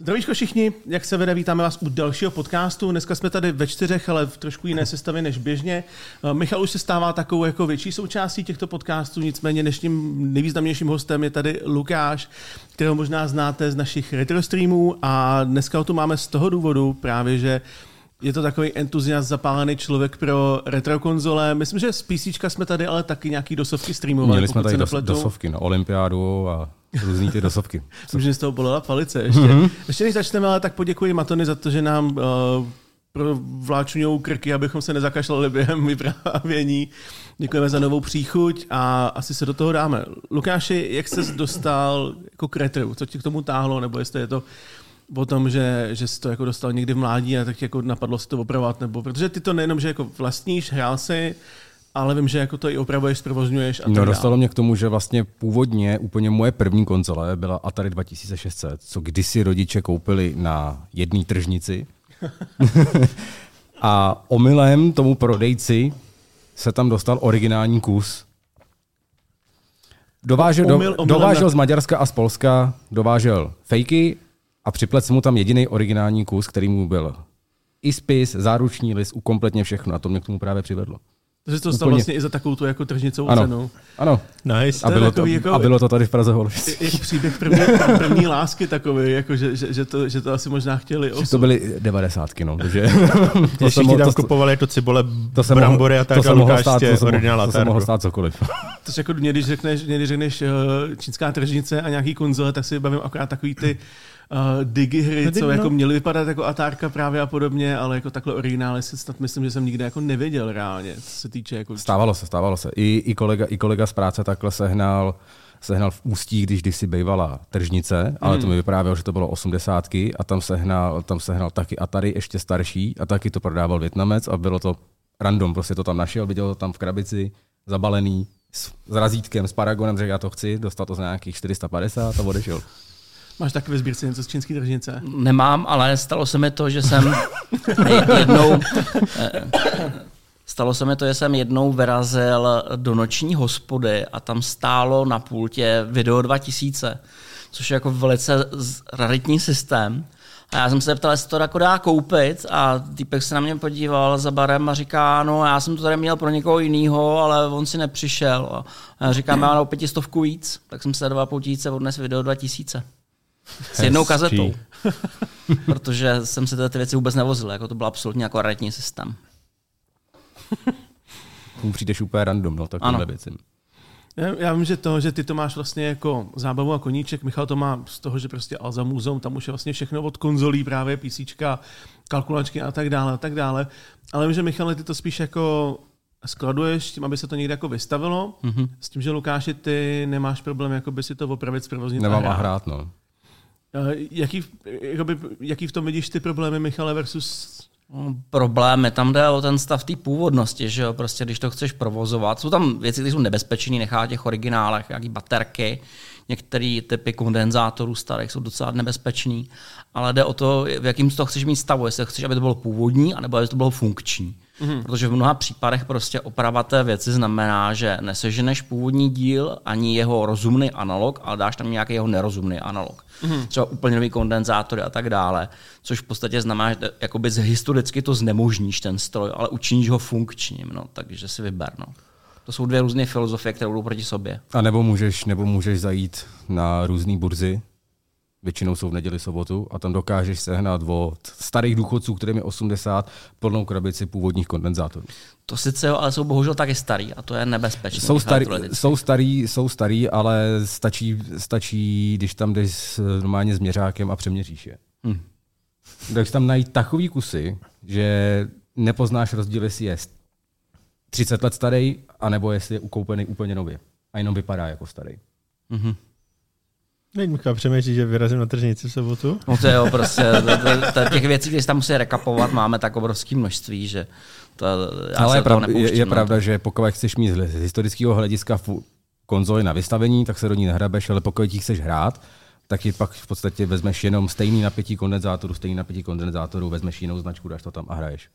Zdravíčko všichni, jak se vede, vítáme vás u dalšího podcastu. Dneska jsme tady ve čtyřech, ale v trošku jiné sestavě než běžně. Eh, Michal už se stává takovou jako větší součástí těchto podcastů, nicméně dnešním nejvýznamnějším hostem je tady Lukáš, kterého možná znáte z našich retro streamů a dneska ho tu máme z toho důvodu právě, že je to takový entuziast, zapálený člověk pro retro konzole. Myslím, že z PC jsme tady ale taky nějaký dosovky streamovali. Měli jsme tady dos, dosovky, no, olympiádu a různý ty dosovky. Myslím, že z toho bolela palice ještě. Mm-hmm. Ještě než začneme, ale tak poděkuji Matony za to, že nám uh, vláčuňou krky, abychom se nezakašlali během vyprávění. Děkujeme za novou příchuť a asi se do toho dáme. Lukáši, jak jsi dostal jako k retru? Co ti k tomu táhlo? Nebo jestli je to o tom, že, že jsi to jako dostal někdy v mládí a tak jako napadlo si to opravovat, nebo protože ty to nejenom, že jako vlastníš, hrál si, ale vím, že jako to i opravuješ, zprovozňuješ a No dostalo mě k tomu, že vlastně původně úplně moje první konzole byla Atari 2600, co kdysi rodiče koupili na jedné tržnici. a omylem tomu prodejci se tam dostal originální kus. Dovážel, do, dovážel z Maďarska a z Polska, dovážel fejky a připlet mu tam jediný originální kus, který mu byl i spis, záruční list, kompletně všechno a to mě k tomu právě přivedlo. Takže to stalo vlastně i za takovou tu jako tržnicovou ano. cenu. Ano. Nice. A bylo, to, jako, a bylo to tady v Praze Holovic. Jak příběh první, první lásky takový, jako že, že, že, to, že to asi možná chtěli osud. To byly devadesátky, no. Takže, to ti tam to, kupovali jako cibole, to se brambory a tak, to se mohlo stát, to, se mohlo, to se mohlo stát cokoliv. To jako mě, když řekneš, mě, když řekneš uh, čínská tržnice a nějaký konzole, tak si bavím akorát takový ty uh, digi hry, co no. jako měly vypadat jako Atárka právě a podobně, ale jako takhle originály si snad myslím, že jsem nikdy jako nevěděl reálně, co se týče jako... Stávalo se, stávalo se. I, i, kolega, i kolega z práce takhle sehnal sehnal v Ústí, když kdysi bývala tržnice, ale hmm. to mi vyprávěl, že to bylo osmdesátky a tam sehnal, tam sehnal taky Atari ještě starší a taky to prodával Větnamec a bylo to random, prostě to tam našel, viděl to tam v krabici, zabalený, s, s razítkem, s paragonem, řekl já to chci, dostal to za nějakých 450 a odešel. Máš taky ve sbírce něco z čínské tržnice? Nemám, ale stalo se mi to, že jsem jednou... Eh, stalo se mi to, že jsem jednou vyrazil do noční hospody a tam stálo na pultě Video 2000, což je jako velice raritní systém. A já jsem se ptal, jestli to jako dá koupit a týpek se na mě podíval za barem a říká, no já jsem to tady měl pro někoho jiného, ale on si nepřišel. A já říkám, já mám pětistovku víc, tak jsem se dva poutíce odnes video 2000. S jednou kazetou. Protože jsem si ty věci vůbec nevozil, jako to byl absolutně jako raritní systém. Tomu přijdeš úplně random, no, takovýhle věci. Já, já vím, že to, že ty to máš vlastně jako zábavu a koníček, Michal to má z toho, že prostě Alza Muzeum, tam už je vlastně všechno od konzolí, právě PC, kalkulačky a tak dále a tak dále. Ale vím, že Michal, ty to spíš jako skladuješ tím, aby se to někde jako vystavilo, mm-hmm. s tím, že Lukáši, ty nemáš problém jako by si to opravit, zprovoznit Nemám a hrát. hrát no. Jaký, jakoby, jaký v tom vidíš ty problémy, Michale, versus no, Problémy, tam jde o ten stav té původnosti, že jo, prostě když to chceš provozovat. Jsou tam věci, které jsou nebezpečné, nechá těch originálech, nějaký baterky, některé typy kondenzátorů starých jsou docela nebezpečný, ale jde o to, v jakým toho chceš mít stavu, jestli chceš, aby to bylo původní, anebo aby to bylo funkční. Mm-hmm. Protože v mnoha případech prostě oprava té věci znamená, že neseženeš původní díl ani jeho rozumný analog, ale dáš tam nějaký jeho nerozumný analog. Mm-hmm. Třeba úplně nový kondenzátory a tak dále. Což v podstatě znamená, že jakoby historicky to znemožníš ten stroj, ale učiníš ho funkčním. No, takže si vyber. No. To jsou dvě různé filozofie, které jdou proti sobě. A nebo můžeš, nebo můžeš zajít na různé burzy, většinou jsou v neděli, sobotu, a tam dokážeš sehnat od starých důchodců, kterým je 80, plnou krabici původních kondenzátorů. To sice ale jsou bohužel taky starý a to je nebezpečné. Jsou, starý, jsou, starý, jsou starý, ale stačí, stačí, když tam jdeš normálně s měřákem a přeměříš je. Hmm. Takže tam najít takový kusy, že nepoznáš rozdíl, jestli je 30 let starý, anebo jestli je ukoupený úplně nově. A jenom vypadá jako starý. Mm-hmm. Teď Michal přemýšlí, že vyrazím na tržnici v sobotu. No to jo, prostě to, to, těch věcí, které se tam musí rekapovat, máme tak obrovské množství, že to, já Ale je, prav, je, je no. pravda, že pokud chceš mít z historického hlediska konzoli na vystavení, tak se do ní nehrabeš, ale pokud ji chceš hrát, tak ji pak v podstatě vezmeš jenom stejný napětí kondenzátoru, stejný napětí kondenzátoru, vezmeš jinou značku, dáš to tam a hraješ.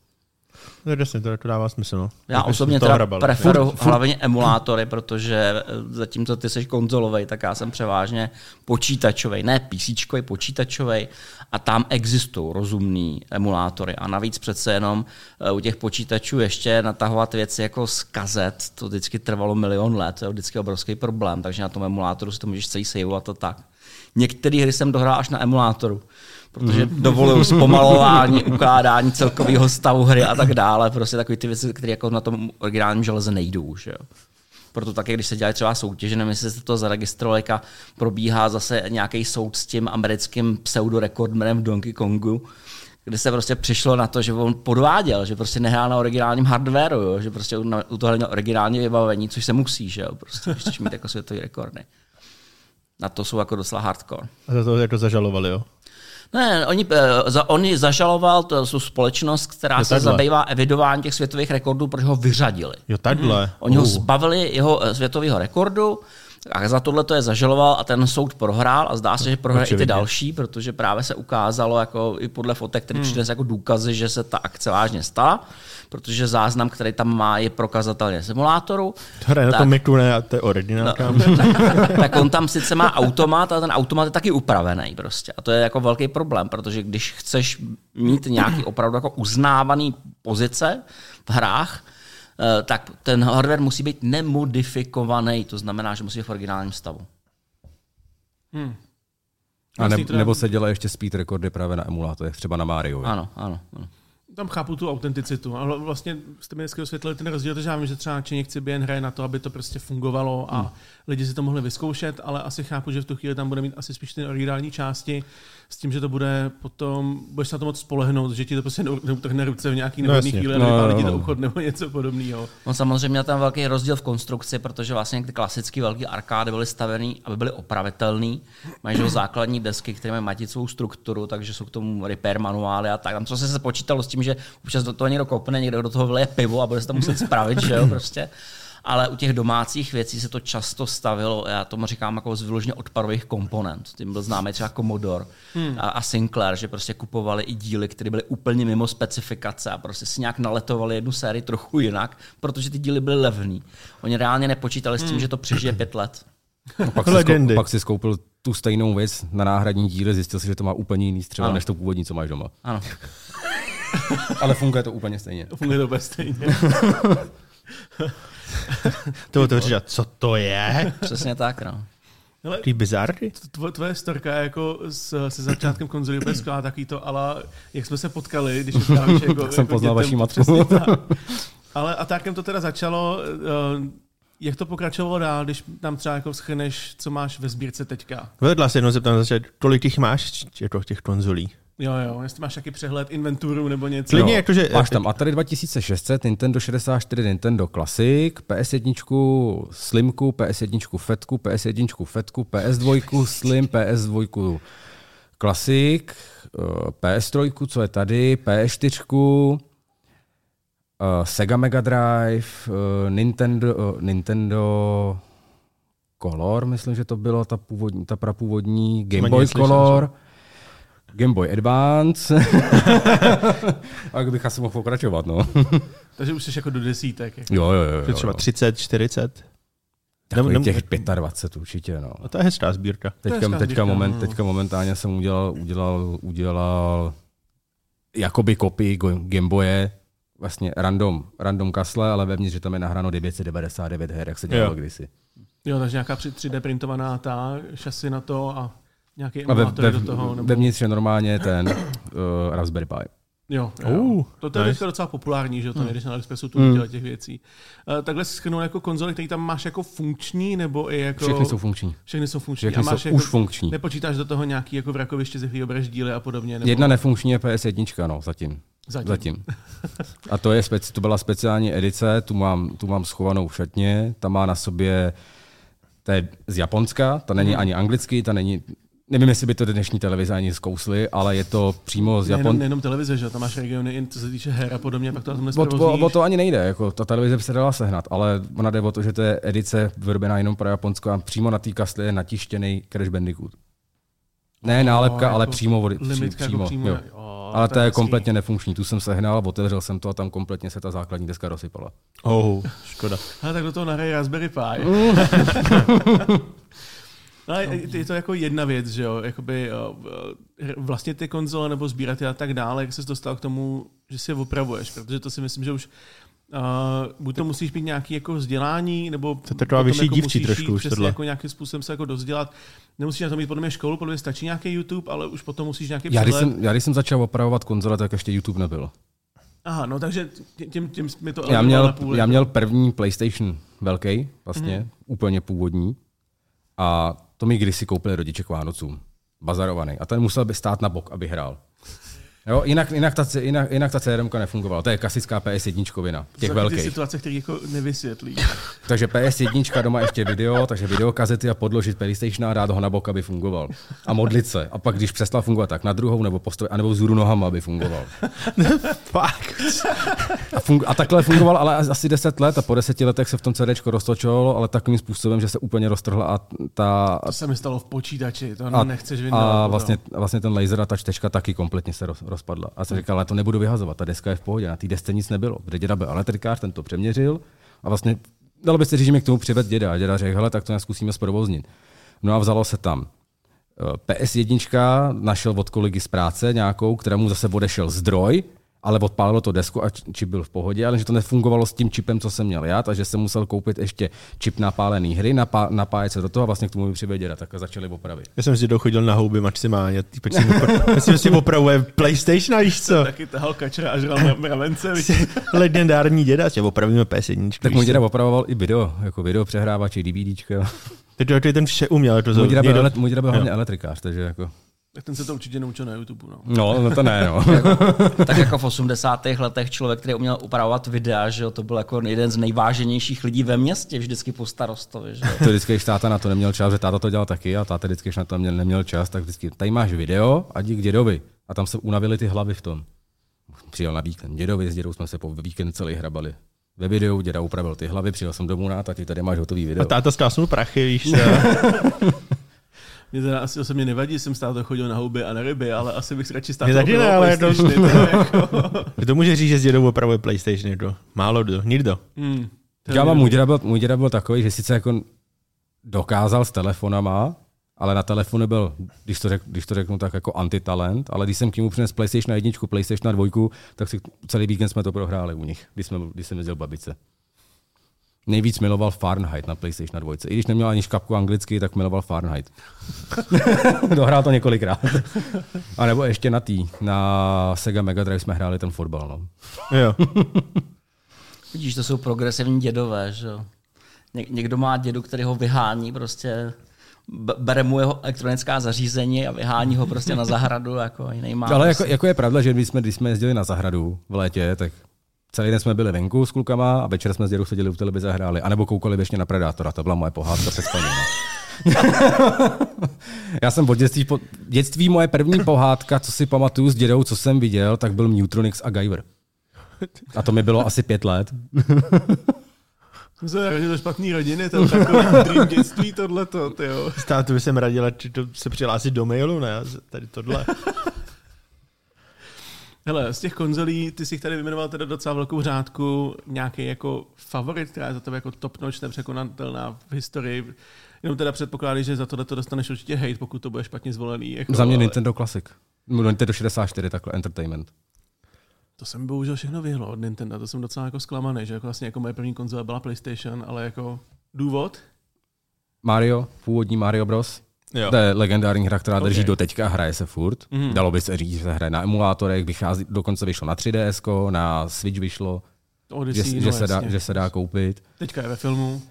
No, jasně, to, to dává smysl. No. Já jako osobně teda hrabal. preferuji hlavně emulátory, protože eh, zatímco ty jsi konzolový, tak já jsem převážně počítačový, ne PC, počítačový a tam existují rozumný emulátory. A navíc přece jenom eh, u těch počítačů ještě natahovat věci jako z kazet, to vždycky trvalo milion let, to je vždycky obrovský problém, takže na tom emulátoru si to můžeš celý saveovat a tak. Některé hry jsem dohrál až na emulátoru protože dovolují zpomalování, ukládání celkového stavu hry a tak dále. Prostě takové ty věci, které jako na tom originálním železe nejdou. Že jo. Proto také, když se dělají třeba soutěže, nevím, jestli jste to zaregistrovali, probíhá zase nějaký soud s tím americkým pseudorekordmanem v Donkey Kongu, kde se prostě přišlo na to, že on podváděl, že prostě nehrál na originálním hardwareu, jo? že prostě u toho na originální vybavení, což se musí, že jo, prostě, když chceš mít jako světový rekordy. Na to jsou jako docela hardcore. A za to jako zažalovali, jo? Ne, oni, eh, za, oni zažaloval to jsou společnost, která jo, se takhle. zabývá evidováním těch světových rekordů, protože ho vyřadili. Jo, takhle. Hmm. Oni uh. ho zbavili jeho eh, světového rekordu, a za tohle to je zažaloval a ten soud prohrál a zdá se, že prohraje i ty další, protože právě se ukázalo jako i podle fotek, který hmm. přines jako důkazy, že se ta akce vážně stala protože záznam, který tam má, je prokazatelně simulátoru. To hraje na tom Macu, ne, to je originálka. No, tak, tak on tam sice má automat, ale ten automat je taky upravený prostě. A to je jako velký problém, protože když chceš mít nějaký opravdu jako uznávaný pozice v hrách, tak ten hardware musí být nemodifikovaný, to znamená, že musí být v originálním stavu. Hmm. A ne, nebo se dělá ještě speed rekordy právě na emulátorech, třeba na Mario. Ano, ano. ano tam chápu tu autenticitu. Ale vlastně jste mi dneska osvětlili ten rozdíl, že já vím, že třeba nadšeně chci BN hraje na to, aby to prostě fungovalo a hmm. lidi si to mohli vyzkoušet, ale asi chápu, že v tu chvíli tam bude mít asi spíš ty originální části s tím, že to bude potom, budeš se na to moc spolehnout, že ti to prostě neutrhne ruce v nějaký no, chvíli no, no, ti to uchod nebo něco podobného. No samozřejmě tam velký rozdíl v konstrukci, protože vlastně ty klasické velké arkády byly stavené, aby byly opravitelné. Mají základní desky, které mají maticovou strukturu, takže jsou k tomu repair manuály a tak. Tam co se počítalo s tím, že občas do toho někdo kopne, někdo do toho vleje pivo a bude se to muset spravit, že jo, prostě ale u těch domácích věcí se to často stavilo, já tomu říkám jako z vyloženě odpadových komponent. Tím byl známý třeba Commodore hmm. a, a Sinclair, že prostě kupovali i díly, které byly úplně mimo specifikace a prostě si nějak naletovali jednu sérii trochu jinak, protože ty díly byly levný. Oni reálně nepočítali s tím, hmm. že to přežije pět let. A pak, si zkou, pak si skoupil tu stejnou věc na náhradní díly, zjistil si, že to má úplně jiný střeva ano. než to původní, co máš doma. Ano. Ale funguje to úplně stejně. Funguje to úplně stejně. to to říct, co to je? Přesně tak, no. Ale Ty bizarky? Tvoje, tvoje storka jako s, se začátkem konzoly úplně skvělá taky to, ale jak jsme se potkali, když říkáš, jako, jsem jako poznal vaší matku. Ale a takem to teda začalo, uh, jak to pokračovalo dál, když tam třeba jako schrneš, co máš ve sbírce teďka? Vedla se jednou zeptám zase, kolik těch máš jako těch konzolí? Jo, jo, jestli máš taky přehled inventuru nebo něco. Klidně, jakože... Máš tam Atari 2600, Nintendo 64, Nintendo Classic, PS1 Slimku, PS1 Fetku, PS1 Fetku, PS2 Slim, PS2 Classic, PS3, co je tady, PS4, Sega Mega Drive, Nintendo, Nintendo Color, myslím, že to bylo ta, původní, ta prapůvodní Game Boy Color. Slyšel, Game Boy Advance. a bych asi mohl pokračovat, no. Takže už jsi jako do desítek. Jako. Jo, jo, jo. jo třeba 30, 40? Takový nebo, těch 25 určitě, no. A to je hezká sbírka. Teďka, hezká teďka, sbírka, moment, no. teďka momentálně jsem udělal, udělal, udělal jakoby kopii Gameboye, vlastně random, random kasle, ale vevnitř, že tam je nahráno 999 her, jak se dělalo jo. kdysi. Jo, takže nějaká 3D printovaná ta šasy na to a Nějaký a ve, ve, do toho? Nebo... Vevnitř je normálně ten uh, Raspberry Pi. Jo, jo. Uh, to, to je nice. docela populární, že to nejdeš na AliExpressu tu mm. těch věcí. Uh, takhle si schrnul jako konzole, který tam máš jako funkční, nebo i jako... Všechny jsou funkční. Všechny jsou funkční. Všechny a máš jsou jako, už funkční. Nepočítáš do toho nějaký jako vrakoviště, ze kterého bereš díly a podobně? Nebo... Jedna nefunkční je PS1, no, zatím. Zatím. Zatím. A to, je speci- to byla speciální edice, tu mám, tu mám schovanou v šatně, ta má na sobě, to je z Japonska, ta není mm. ani anglický, ta není, Nevím, jestli by to dnešní televize ani zkously, ale je to přímo z Japon... Nejenom, nejenom televize, že tam máš regiony, co se týče her a podobně, pak to tam o, o, to ani nejde, jako ta televize by se dala sehnat, ale ona jde o to, že to je edice vyrobená jenom pro Japonsko a přímo na té kasli je natištěný Crash Bandicoot. Ne oh, nálepka, jako ale přímo vody. Limitka přímo, jako přímo jo. Oh, Ale to je hezký. kompletně nefunkční. Tu jsem sehnal, otevřel jsem to a tam kompletně se ta základní deska rozsypala. Oh, škoda. Ale tak do toho nahraje Raspberry Pi. Ale je to jako jedna věc, že jo, jakoby vlastně ty konzole nebo sbírat a tak dále, jak se dostal k tomu, že si je opravuješ, protože to si myslím, že už Uh, buď to musíš mít nějaký jako vzdělání, nebo to taková vyšší jako dívčí trošku už tohle. Jako nějakým způsobem se jako dozdělat. Nemusíš na to mít podle mě školu, podle mě stačí nějaký YouTube, ale už potom musíš nějaký já když, jsem, já když jsem začal opravovat konzole, tak ještě YouTube nebyl. Aha, no takže tím, tím mi to já měl, půl, já měl první PlayStation velký, vlastně, mm. úplně původní. A to mi kdysi koupili rodiče k Vánocům. Bazarovaný. A ten musel by stát na bok, aby hrál. Jo, jinak, jinak, ta, jinak, jinak ta CRM nefungovala. To je klasická PS1 vina, těch to velkých. situace, které jako nevysvětlí. takže PS1 doma ještě video, takže videokazety a podložit PlayStation a dát ho na bok, aby fungoval. A modlit se. A pak, když přestal fungovat, tak na druhou nebo postoj, anebo vzhůru nohama, aby fungoval. Fakt. a, fungu, a takhle fungoval ale asi 10 let a po deseti letech se v tom CD roztočilo, ale takovým způsobem, že se úplně roztrhla a ta... To se mi stalo v počítači, to a, nechceš vyndat. A vlastně, vlastně ten laser a ta čtečka taky kompletně se roz, rozpadla. A jsem říkal, ale to nebudu vyhazovat, ta deska je v pohodě, na té desce nic nebylo. Kde děda byl elektrikář, ten to přeměřil a vlastně dalo by se říct, že mě k tomu přived děda. A děda řekl, hele, tak to zkusíme zprovoznit. No a vzalo se tam eh, PS1, našel od kolegy z práce nějakou, kterému zase odešel zdroj, ale odpálilo to desku a čip byl v pohodě, ale že to nefungovalo s tím čipem, co jsem měl já, takže jsem musel koupit ještě čip napálený hry, napá, napájet se do toho a vlastně k tomu mi přivěděl, tak začali opravit. Já jsem si dochodil na houby maximálně, týpek si, opra- si opravuje PlayStation, víš co? Taky tahal kačera a žral mravence. Legendární děda, že opravíme PS1. Tak můj děda opravoval i video, jako video přehrávač, DVDčka. Teď to ten vše uměl. To můj děda byl, můj děda byl hlavně elektrikář, takže jako... Tak ten se to určitě naučil na YouTube. No, no, no to ne, no. tak jako v 80. letech člověk, který uměl upravovat videa, že jo, to byl jako jeden z nejváženějších lidí ve městě, vždycky po starostovi. Že? To vždycky, když táta na to neměl čas, že táta to dělal taky a táta vždycky, když na to neměl, neměl čas, tak vždycky, tady máš video a dík dědovi. A tam se unavili ty hlavy v tom. Přijel na víkend dědovi, s dědou jsme se po víkend celý hrabali ve videu, děda upravil ty hlavy, přijel jsem domů na tati, tady máš hotový video. A táta zkásnul prachy, víš? Mě teda asi osobně nevadí, jsem stále chodil na houby a na ryby, ale asi bych radši stál taky ne, ale to... jako... Kdo může říct, že s dědou opravuje PlayStation? To? Málo kdo, nikdo. Hmm. Já mám, můj děda, byl, můj děda byl takový, že sice jako dokázal s telefonama, ale na telefonu byl, když to, řek, když to řeknu tak, jako antitalent, ale když jsem k němu přinesl PlayStation 1, PlayStation 2, tak si celý víkend jsme to prohráli u nich, když, jsme, když jsem jezdil babice nejvíc miloval Fahrenheit na PlayStation 2. I když neměl ani škapku anglicky, tak miloval Fahrenheit. Dohrál to několikrát. A nebo ještě na tý, na Sega Mega Drive jsme hráli ten fotbal. No. Jo. Vidíš, to jsou progresivní dědové, že jo. Ně- někdo má dědu, který ho vyhání prostě bere mu jeho elektronická zařízení a vyhání ho prostě na zahradu, jako jiný má. Ale jako, jako, je pravda, že když jsme, když jsme jezdili na zahradu v létě, tak Celý den jsme byli venku s klukama a večer jsme s dědou seděli u televize a hráli. A nebo koukali ještě na Predátora. To byla moje pohádka před spaním. No. Já jsem od dětství, po, dětství moje první pohádka, co si pamatuju s dědou, co jsem viděl, tak byl Mutronix a Guyver. A to mi bylo asi pět let. Jsem se radil do špatný rodiny, to je takový dream dětství tohleto, tyjo. Státu by jsem radil, že to se přihlásit do mailu, ne? Tady tohle. Hele, z těch konzolí, ty jsi tady vyjmenoval teda docela velkou řádku, nějaký jako favorit, která je za tebe jako top notch, nepřekonatelná v historii. Jenom teda předpokládáš, že za tohle to dostaneš určitě hate, pokud to bude špatně zvolený. Jako, za mě ale... Nintendo Classic. Nintendo 64, takhle Entertainment. To jsem bohužel všechno vyhlo od Nintendo, to jsem docela jako zklamaný, že jako vlastně jako moje první konzole byla PlayStation, ale jako důvod? Mario, původní Mario Bros. Jo. To je legendární hra, která drží okay. do teďka, hraje se furt. Mm. Dalo by se říct, že se hraje na emulátorech, vychází, dokonce vyšlo na 3DS, na Switch vyšlo, Odyssey, že, no, že, se dá, že se dá koupit. Teďka je ve filmu.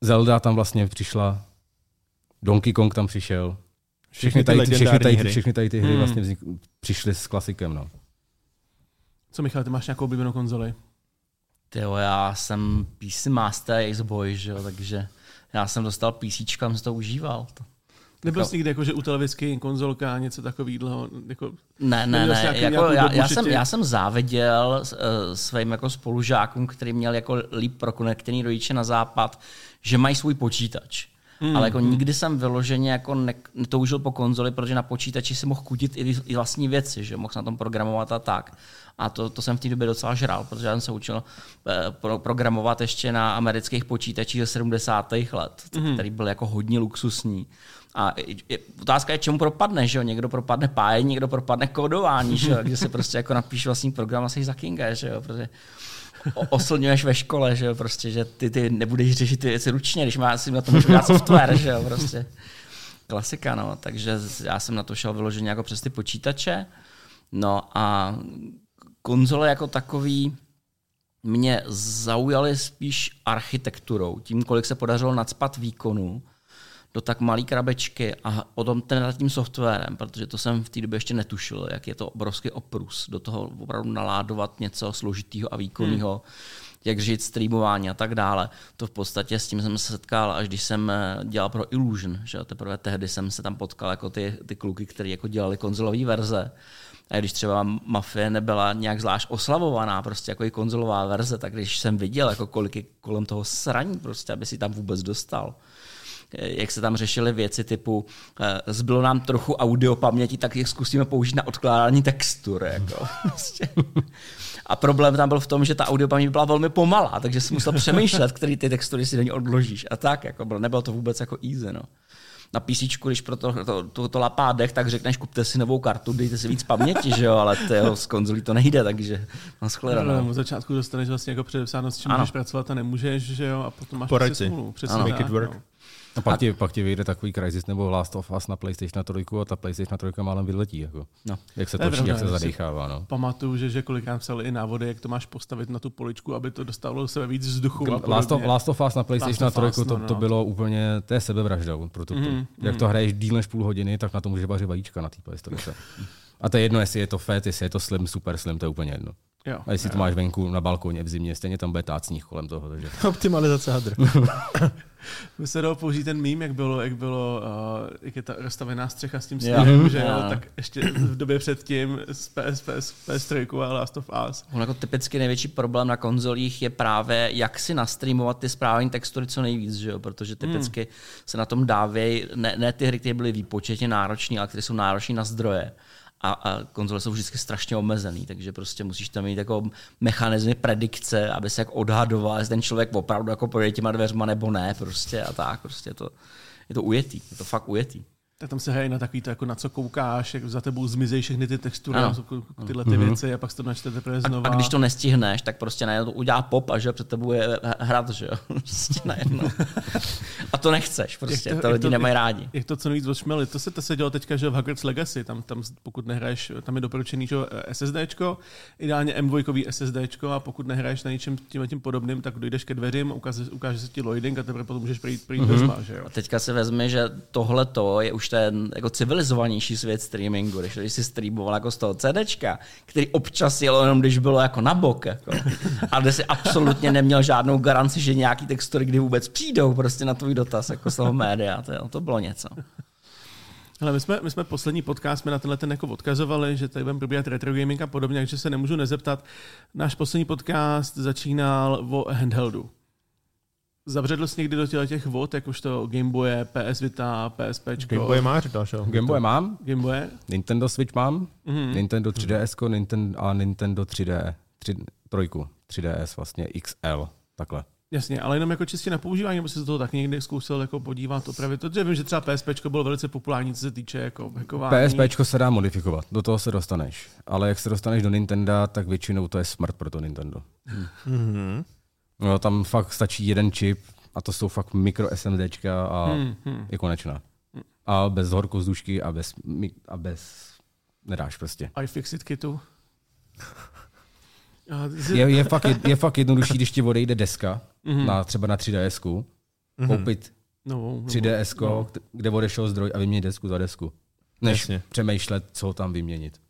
Zelda tam vlastně přišla, Donkey Kong tam přišel. Všechny, tady, ty, všechny, tady, hry. všechny tady ty hry mm. vlastně vznik, přišly s klasikem. No. Co Michal, ty máš nějakou oblíbenou konzoli? Jo, já jsem PC Master Boy, že jo, takže já jsem dostal PC, jsem to užíval. To. Nebyl jsi někde jako, že u televizky konzolka něco takového? Jako, ne, ne, ne. Jako já, já, jsem, já jsem záviděl uh, svým jako spolužákům, který měl jako líp prokonektený rodiče na západ, že mají svůj počítač. Mm. Ale jako nikdy jsem vyloženě jako ne, netoužil po konzoli, protože na počítači si mohl kudit i, i vlastní věci, že mohl na tom programovat a tak. A to, to jsem v té době docela žral, protože já jsem se učil eh, pro, programovat ještě na amerických počítačích ze 70. let, mm. který byl jako hodně luxusní. A je, otázka je, čemu propadne, že jo? Někdo propadne pájení, někdo propadne kódování, že jo? Kde se prostě jako napíš vlastní program a jsi za kinga, že jo? Protože oslňuješ ve škole, že jo, prostě, že ty, ty nebudeš řešit ty věci ručně, když má si na to můžu software, že jo, prostě. Klasika, no, takže já jsem na to šel vyloženě jako přes ty počítače, no a konzole jako takový mě zaujaly spíš architekturou, tím, kolik se podařilo nadspat výkonu, do tak malé krabečky a o tom ten nad tím softwarem, protože to jsem v té době ještě netušil, jak je to obrovský oprus, do toho opravdu naládovat něco složitého a výkonného, hmm. jak žít streamování a tak dále. To v podstatě s tím jsem se setkal, až když jsem eh, dělal pro Illusion, že teprve tehdy jsem se tam potkal jako ty, ty kluky, kteří jako dělali konzolové verze. A když třeba Mafie nebyla nějak zvlášť oslavovaná, prostě jako i konzolová verze, tak když jsem viděl, jako kolik je kolem toho sraní, prostě, aby si tam vůbec dostal, jak se tam řešily věci typu eh, zbylo nám trochu audio paměti, tak je zkusíme použít na odkládání textur. Jako. Prostě. A problém tam byl v tom, že ta audio paměť byla velmi pomalá, takže si musel přemýšlet, který ty textury si do ní odložíš. A tak, jako bylo, nebylo to vůbec jako easy. No na PC, když pro to, to, to, to lapá dech, tak řekneš, kupte si novou kartu, dejte si víc paměti, že jo, ale to z konzolí to nejde, takže na shledanou. No, no, začátku dostaneš vlastně jako předepsáno, s čím ano. můžeš pracovat a nemůžeš, že jo, a potom máš Poradci. smůlu. Přesně ano. Make it work. No. A pak, a... Ti, pak ti vyjde takový Crysis nebo Last of Us na PlayStation 3 a ta PlayStation 3 málem vyletí. Jako. No. Jak se točí, jak se zadechává. No. Pamatuju, že, že kolikrát psali i návody, jak to máš postavit na tu poličku, aby to dostalo sebe víc vzduchu. A Last, of, Last of Us na PlayStation 3 to, no, to, bylo úplně, to je sebevraždou. Proto mm, jak mm. to hraješ díl než půl hodiny, tak na to může vařit vajíčka na té PlayStation. a to je jedno, jestli je to fat, jestli je to slim, super slim, to je úplně jedno. Jo, a jestli jo. to máš venku na balkoně v zimě, stejně tam bude tácních kolem toho. Takže... Optimalizace hadr. by se dalo použít ten mím, jak bylo, jak bylo, uh, jak je ta rozstavená střecha s tím sněhem, že jo, tak ještě v době předtím s PS, PS, PS3 a Last of Us. On jako typicky největší problém na konzolích je právě, jak si nastreamovat ty správné textury co nejvíc, že jo, protože typicky hmm. se na tom dávají ne, ne ty hry, které byly výpočetně náročné, ale které jsou náročné na zdroje a, a konzole jsou vždycky strašně omezený, takže prostě musíš tam mít jako mechanizmy predikce, aby se jak odhadoval, jestli ten člověk opravdu jako projde těma dveřma nebo ne, prostě a tak, prostě to, je to ujetý, je to fakt ujetý. Tak tam se hraje na takový to, jako na co koukáš, jak za tebou zmizejí všechny ty textury, ano. tyhle ty mm-hmm. věci a pak to načtete teprve znova. A, a, když to nestihneš, tak prostě najednou to udělá pop a že před tebou je hrad, že jo. Prostě najednou. a to nechceš, prostě, jak to, to lidi to, nemají rádi. Jak to co nejvíc odšmeli, to se to se dělo teďka, že v Hogwarts Legacy, tam, tam pokud nehraješ, tam je doporučený, že SSDčko, ideálně M2 SSDčko a pokud nehraješ na něčem tím, tím podobným, tak dojdeš ke dveřím, ukáže, ukáže se ti loading a teprve potom můžeš projít, projít mm-hmm. že jo. A teďka se vezme, že tohle to je už ten jako civilizovanější svět streamingu, když, si streamoval jako z toho CDčka, který občas jelo jenom, když bylo jako na bok. Jako. A kde si absolutně neměl žádnou garanci, že nějaký textury kdy vůbec přijdou prostě na tvůj dotaz jako z toho média. To, to bylo něco. Ale my jsme, my jsme poslední podcast jsme na tenhle ten jako odkazovali, že tady budeme probíhat retro gaming a podobně, takže se nemůžu nezeptat. Náš poslední podcast začínal o handheldu. Zabředl jsi někdy do těch vod, jakožto Game Boye, PS Vita, PSP? Game Boy máš dalšího? Game Boy mám. Game Boy? Nintendo Switch mám. Mm-hmm. Nintendo 3DS Nintendo, a Nintendo 3D. 3, trojku. 3DS vlastně XL. Takhle. Jasně, ale jenom jako čistě na používání, nebo jsi se toho tak někdy zkusil jako podívat, opravit. To, vím, že třeba PSP bylo velice populární, co se týče jako hackování. PSP se dá modifikovat, do toho se dostaneš. Ale jak se dostaneš do Nintendo, tak většinou to je smrt pro to Nintendo. Mm-hmm. No, tam fakt stačí jeden čip a to jsou fakt mikro SMDčka a hmm, hmm. je konečná. A bez horkozdušky a bez, a bez nedáš prostě. iFixit kitu. je, je, fakt, je, je fakt jednodušší, když ti odejde deska, mm-hmm. na, třeba na 3DS, mm-hmm. koupit no, no, 3DS, no. kde odešel zdroj a vyměnit desku za desku. Než Jasně. přemýšlet, co tam vyměnit.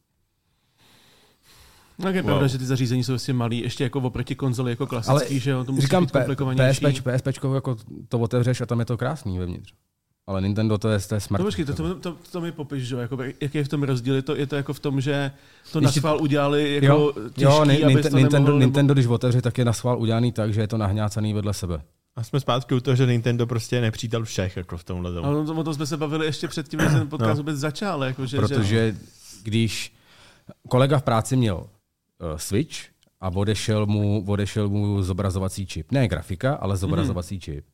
Tak je wow. pravda, že ty zařízení jsou vlastně malý, ještě jako oproti konzoli jako klasický, Ale že jo, to musí říkám, být komplikovanější. PSP, PSP jako to otevřeš a tam je to krásný vevnitř. Ale Nintendo to je, to je smart. No počkej, to, to, to, to mi popiš, že? Jako, jaký je v tom rozdíl? Je to, je to jako v tom, že to na schvál udělali jako jo, těžký, jo, Nintendo, Nintendo, nemohl... Nintendo, když otevře, tak je na schvál udělaný tak, že je to nahňácaný vedle sebe. A jsme zpátky u toho, že Nintendo prostě je nepřítel všech jako v tomhle tomu. Ale o tom, jsme se bavili ještě předtím, než ten podcast No. vůbec začal. Jako, že, Protože že, když kolega v práci měl Switch a odešel mu, odešel mu zobrazovací čip. Ne grafika, ale zobrazovací čip.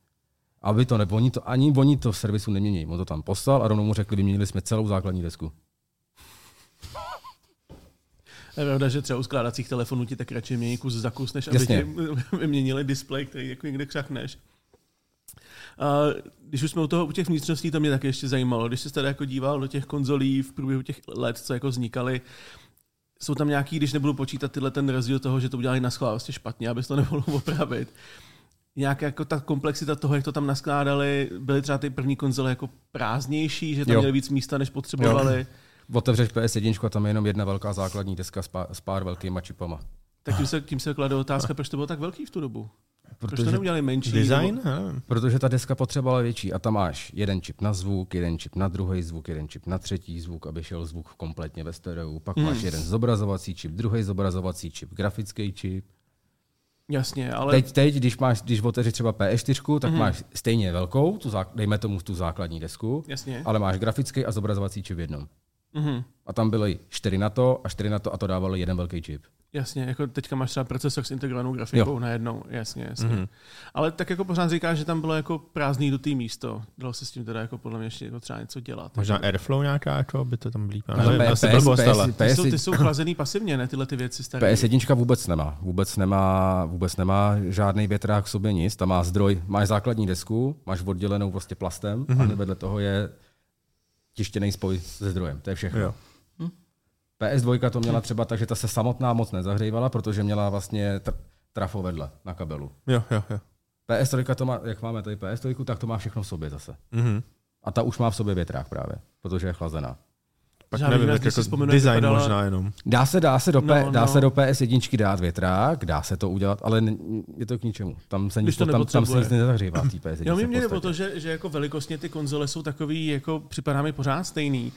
Aby to ne, oni to, ani oni to v servisu nemění. On to tam poslal a rovnou mu řekli, vyměnili jsme celou základní desku. je pravda, že třeba u skládacích telefonů ti tak radši mění kus za kus, než aby Jasně. ti vyměnili displej, který jako někde křakneš. A když už jsme u toho u těch vnitřností, to mě taky ještě zajímalo. Když jsi teda jako díval do těch konzolí v průběhu těch let, co jako vznikaly, jsou tam nějaký, když nebudu počítat tyhle ten rozdíl toho, že to udělali na schvál vlastně špatně, abys to nemohl opravit. Nějak jako ta komplexita toho, jak to tam naskládali, byly třeba ty první konzole jako prázdnější, že tam Jo. měly víc místa, než potřebovali. Otevřeš PS1 a tam je jenom jedna velká základní deska s pár, s pár velkýma čipama. Tak tím se, tím se klade otázka, proč to bylo tak velký v tu dobu. Proč to Protože- neudělali menší? Design? Nebo... Protože ta deska potřebovala větší a tam máš jeden čip na zvuk, jeden čip na druhý zvuk, jeden čip na třetí zvuk, aby šel zvuk kompletně ve stereu. Pak máš jeden zobrazovací čip, druhý zobrazovací čip, grafický čip. Jasně, ale Teď, teď, když máš, když otevřeš třeba PS4, tak máš stejně velkou, tu zák, dejme tomu tu základní desku, Jasně. ale máš grafický a zobrazovací čip v jednom. Mhm. A tam byly čtyři na to a čtyři na to a to dávalo jeden velký čip. Jasně, jako teďka máš třeba procesor s integrovanou grafikou Jo. najednou, jasně, jasně. Mm-hmm. Ale tak jako pořád říkáš, že tam bylo jako prázdný dutý místo. Dalo se s tím teda jako podle mě ještě jako třeba něco dělat. Možná Airflow nějaká, jako, aby to tam líp. Ale Nevím, asi PS, Ty jsou, ty jsou chlazený pasivně, ne tyhle ty věci staré. PS1 vůbec nemá. Vůbec nemá, vůbec nemá žádný větrák v sobě nic. Tam má zdroj, máš základní desku, máš oddělenou prostě plastem mm-hmm. a vedle toho je tištěný spoj se zdrojem. To je všechno. Jo. PS2 to měla třeba tak, že ta se samotná moc nezahřívala, protože měla vlastně tr- trafo vedle na kabelu. Jo, jo, jo. PS3 to má, jak máme tady PS3, tak to má všechno v sobě zase. Mhm. A ta už má v sobě větrák právě, protože je chlazená. Pak Žádný nevím, jak jako design vypadala- možná jenom. Dá se, dá se, do, P, No, dá no. se do PS1 dát větrák, dá se to udělat, ale je to k ničemu. Tam se, nic, to tam, tam se nic nezahřívá té PS1. Jo, mě jde o to, že, že jako velikostně ty konzole jsou takový, jako připadá mi pořád stejný.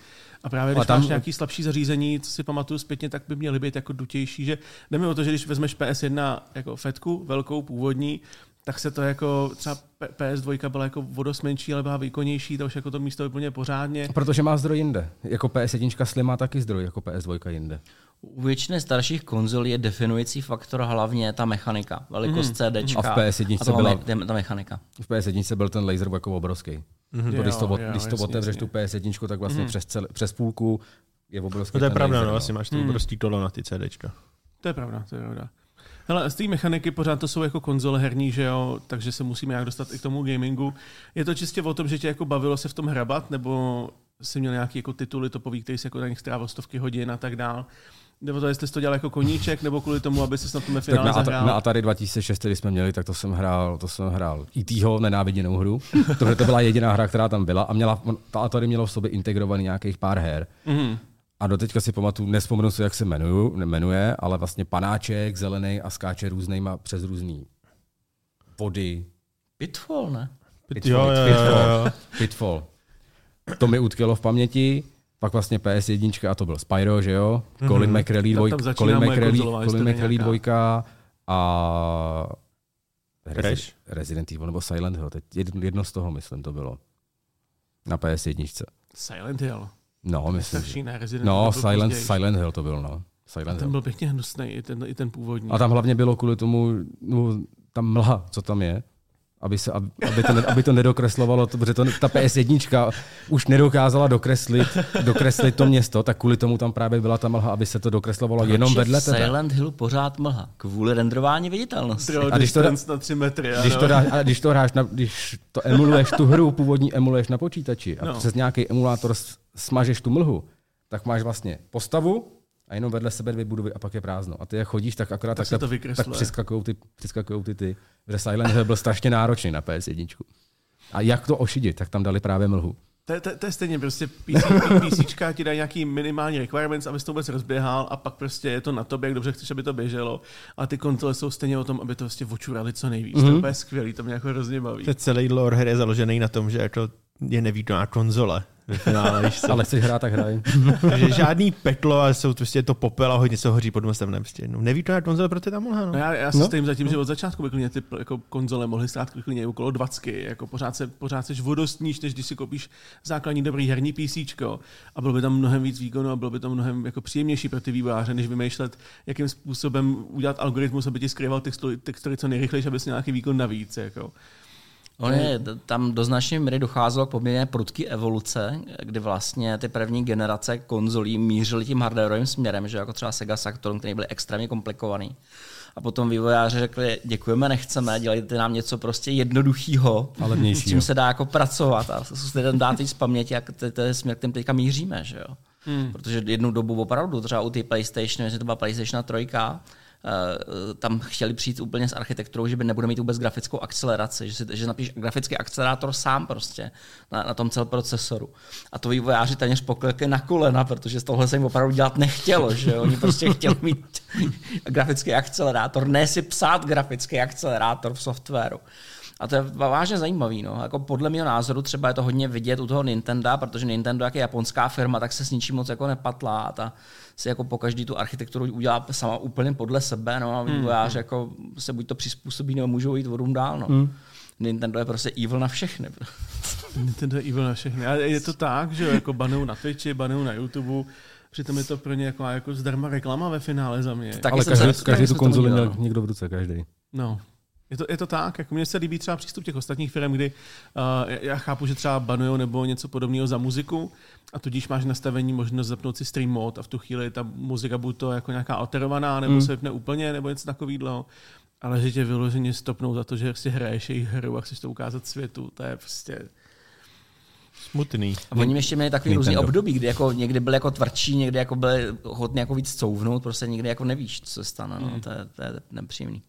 A právě když tam- máš nějaký slabší zařízení, co si pamatuju zpětně, tak by měly být jako dutější, že mi o to, že když vezmeš PS1 jako fetku, velkou, původní, tak se to jako třeba P- PS2 byla jako vodost menší, ale byla výkonnější, to už jako to místo úplně pořádně. Protože má zdroj jinde. Jako PS1 Slim má taky zdroj, jako PS2 jinde. U většiny starších konzolí je definující faktor hlavně ta mechanika, velikost Mhm. CDčka A v PS1 a byla... ta mechanika. V PS1 byl ten laser jako obrovský. Mm-hmm. Jo, Když to, od- jo, když to jasně, otevřeš jasně. tu PS1, tak vlastně mm-hmm. přes, cel, přes půlku je obrovský No to je pravda, laser, no, asi máš to Hmm. obrovský kolo na ty CDčka. To je pravda, to je pravda. Hele, z té mechaniky pořád to jsou jako konzole herní, že jo, takže se musíme nějak dostat i k tomu gamingu. Je to čistě o tom, že tě jako bavilo se v tom hrabat, nebo jsi měl nějaký jako tituly topový, který si jako na nich strávil stovky hodin a tak dál. Nebo to, jestli jsi to dělal jako koníček, nebo kvůli tomu, aby se na tom Tak finále na, zahrál. Na Atari 2006, když jsme měli, tak to jsem hrál, to jsem hrál E.T.ho nenáviděnou hru. Tohle to byla jediná hra, která tam byla a měla, ta Atari měla v sobě integrovaný nějakých pár her. Mhm. A doteďka si pamatuju, nespomenu si, jak se jmenuju, jmenuje, ale vlastně panáček, zelený a skáče různýma přes různý vody. Pitfall, ne? Pitfall, Jo, jo, jo, jo. Pitfall. To mi utkvělo v paměti, pak vlastně PS1 a to byl Spyro, že jo? Mm-hmm. Colin McRae Tam- tam dvojka, začíná Colin moje McRae, Colin McRae dvojka a Crash? Resident Evil nebo Silent Hill, teď jedno, z toho, myslím, to bylo. Na PS1. Silent Hill. No, myslím, že. Starší, ne, Resident No, Silent, později. Silent Hill to byl, no. Silent Ten Hill. byl pěkně hnusný, i ten, i ten původní. A tam hlavně bylo kvůli tomu, no, ta mlha, co tam je, aby, se, aby, to, ne- aby to nedokreslovalo, to, protože to, ta PS1 už nedokázala dokreslit, dokreslit to město, tak kvůli tomu tam právě byla ta mlha, aby se to dokreslovalo jenom Proč je vedle tebe. Silent Hill pořád mlha. Kvůli renderování viditelnosti. Draw A když to na 3 metry. Když to, dáš, a když to hráš, na, když to emuluješ tu hru, původní emuluješ na počítači a No. přes nějaký emulátor smažeš tu mlhu, tak máš vlastně postavu a jenom vedle sebe dvě budovy a pak je prázdno. A ty jak chodíš, tak akorát Tak se tak, to tak, přiskakujou ty, přiskakujou ty, ty. Protože Silent Hill byl strašně náročný na PS1. A jak to ošidit, tak tam dali právě mlhu. To, je- to, to je stejně prostě PC, PCčka ti dají nějaký minimální requirements, abys to vůbec rozběhal a pak prostě je to na tobě, jak dobře chceš, aby to běželo. A ty kontroly jsou stejně o tom, aby to prostě očurali co nejvíc. Mm-hmm. To je úplně skvělý, to mě jako hrozně baví. Ten celý lore her je založený na tom, že jako je nevýkonná konzole. Ve finále, víš co. Ale chceš hrát, tak hraj. Takže žádný peklo a jsou prostě to popel a hodně se hoří pod mostem. Ne, prostě, no, neví to na konzole, proto je tam mohla, no. No já, já si No. no. stojím za tím, že od začátku by klidně ty jako konzole mohly stát klidně okolo 20. Jako pořád, se, pořád seš vodostníš, než když si koupíš základní dobrý herní PC. A bylo by tam mnohem víc výkonu a bylo by to mnohem jako příjemnější pro ty vývojáře, než vymýšlet, jakým způsobem udělat algoritmus, aby ti skrýval textury, textury co nejrychleji, aby si měl nějaký výkon navíc. Jako. On je, tam do značné míry docházelo k poměrně prudký evoluce, kdy vlastně ty první generace konzolí mířily tím hardwareovým směrem, že jako třeba Sega Saturn, který byly extrémně komplikovaný. A potom vývojáři řekli, děkujeme, nechceme, dělejte nám něco prostě jednoduchého, s čím se dá jako pracovat a si ten dát z paměti, jak to, je směr, kterým teďka míříme, že jo. Hmm. Protože jednu dobu opravdu, třeba u ty PlayStation, jestli to byla PlayStation 3, Uh, tam chtěli přijít úplně s architekturou, že by nebude mít vůbec grafickou akceleraci, že, si, že napíš grafický akcelerátor sám prostě na, na tom celém procesoru. A to vývojáři téměř poklekli na kolena, protože z tohle se jim opravdu dělat nechtělo, že? Oni prostě chtěli mít grafický akcelerátor, ne si psát grafický akcelerátor v softwaru. A to je vážně zajímavý. No. Jako podle mého názoru třeba je to hodně vidět u toho Nintendo, protože Nintendo, jak je japonská firma, tak se s ničím moc jako nepatlá. A ta si jako po každý tu architekturu udělá sama úplně podle sebe. No, a vývojáři jako se buď to přizpůsobí, nebo můžou jít vodům dál. No. Hmm. Nintendo je prostě evil na všechny. Nintendo je evil na všechny. A je to tak, že jo, jako banou na Twitchi, banou na YouTube, přitom je to pro ně jako, jako zdarma reklama ve finále za mě. Taky Ale každý, se- každý tu konzoli měl no. někdo v ruce, každý. No. Je to, je to tak, jako mně se líbí třeba přístup těch ostatních firm, kdy uh, já chápu, že třeba banujou nebo něco podobného za muziku a tudíž máš nastavení možnost zapnout si stream mode a v tu chvíli ta muzika buď to jako nějaká alterovaná, nebo Hmm. se vypne úplně, nebo něco takového. Ale že tě vyloženě stopnou za to, že si hraješ jejich hru a chceš to ukázat světu, to je prostě... Smutný. A oni ještě měli takový různý období, kdy jako někdy byly jako tvrdší, někdy jako byly hodně jako víc couvnout, prostě někdy jako nevíš, co se stane. No. To, je, to je nepříjemný.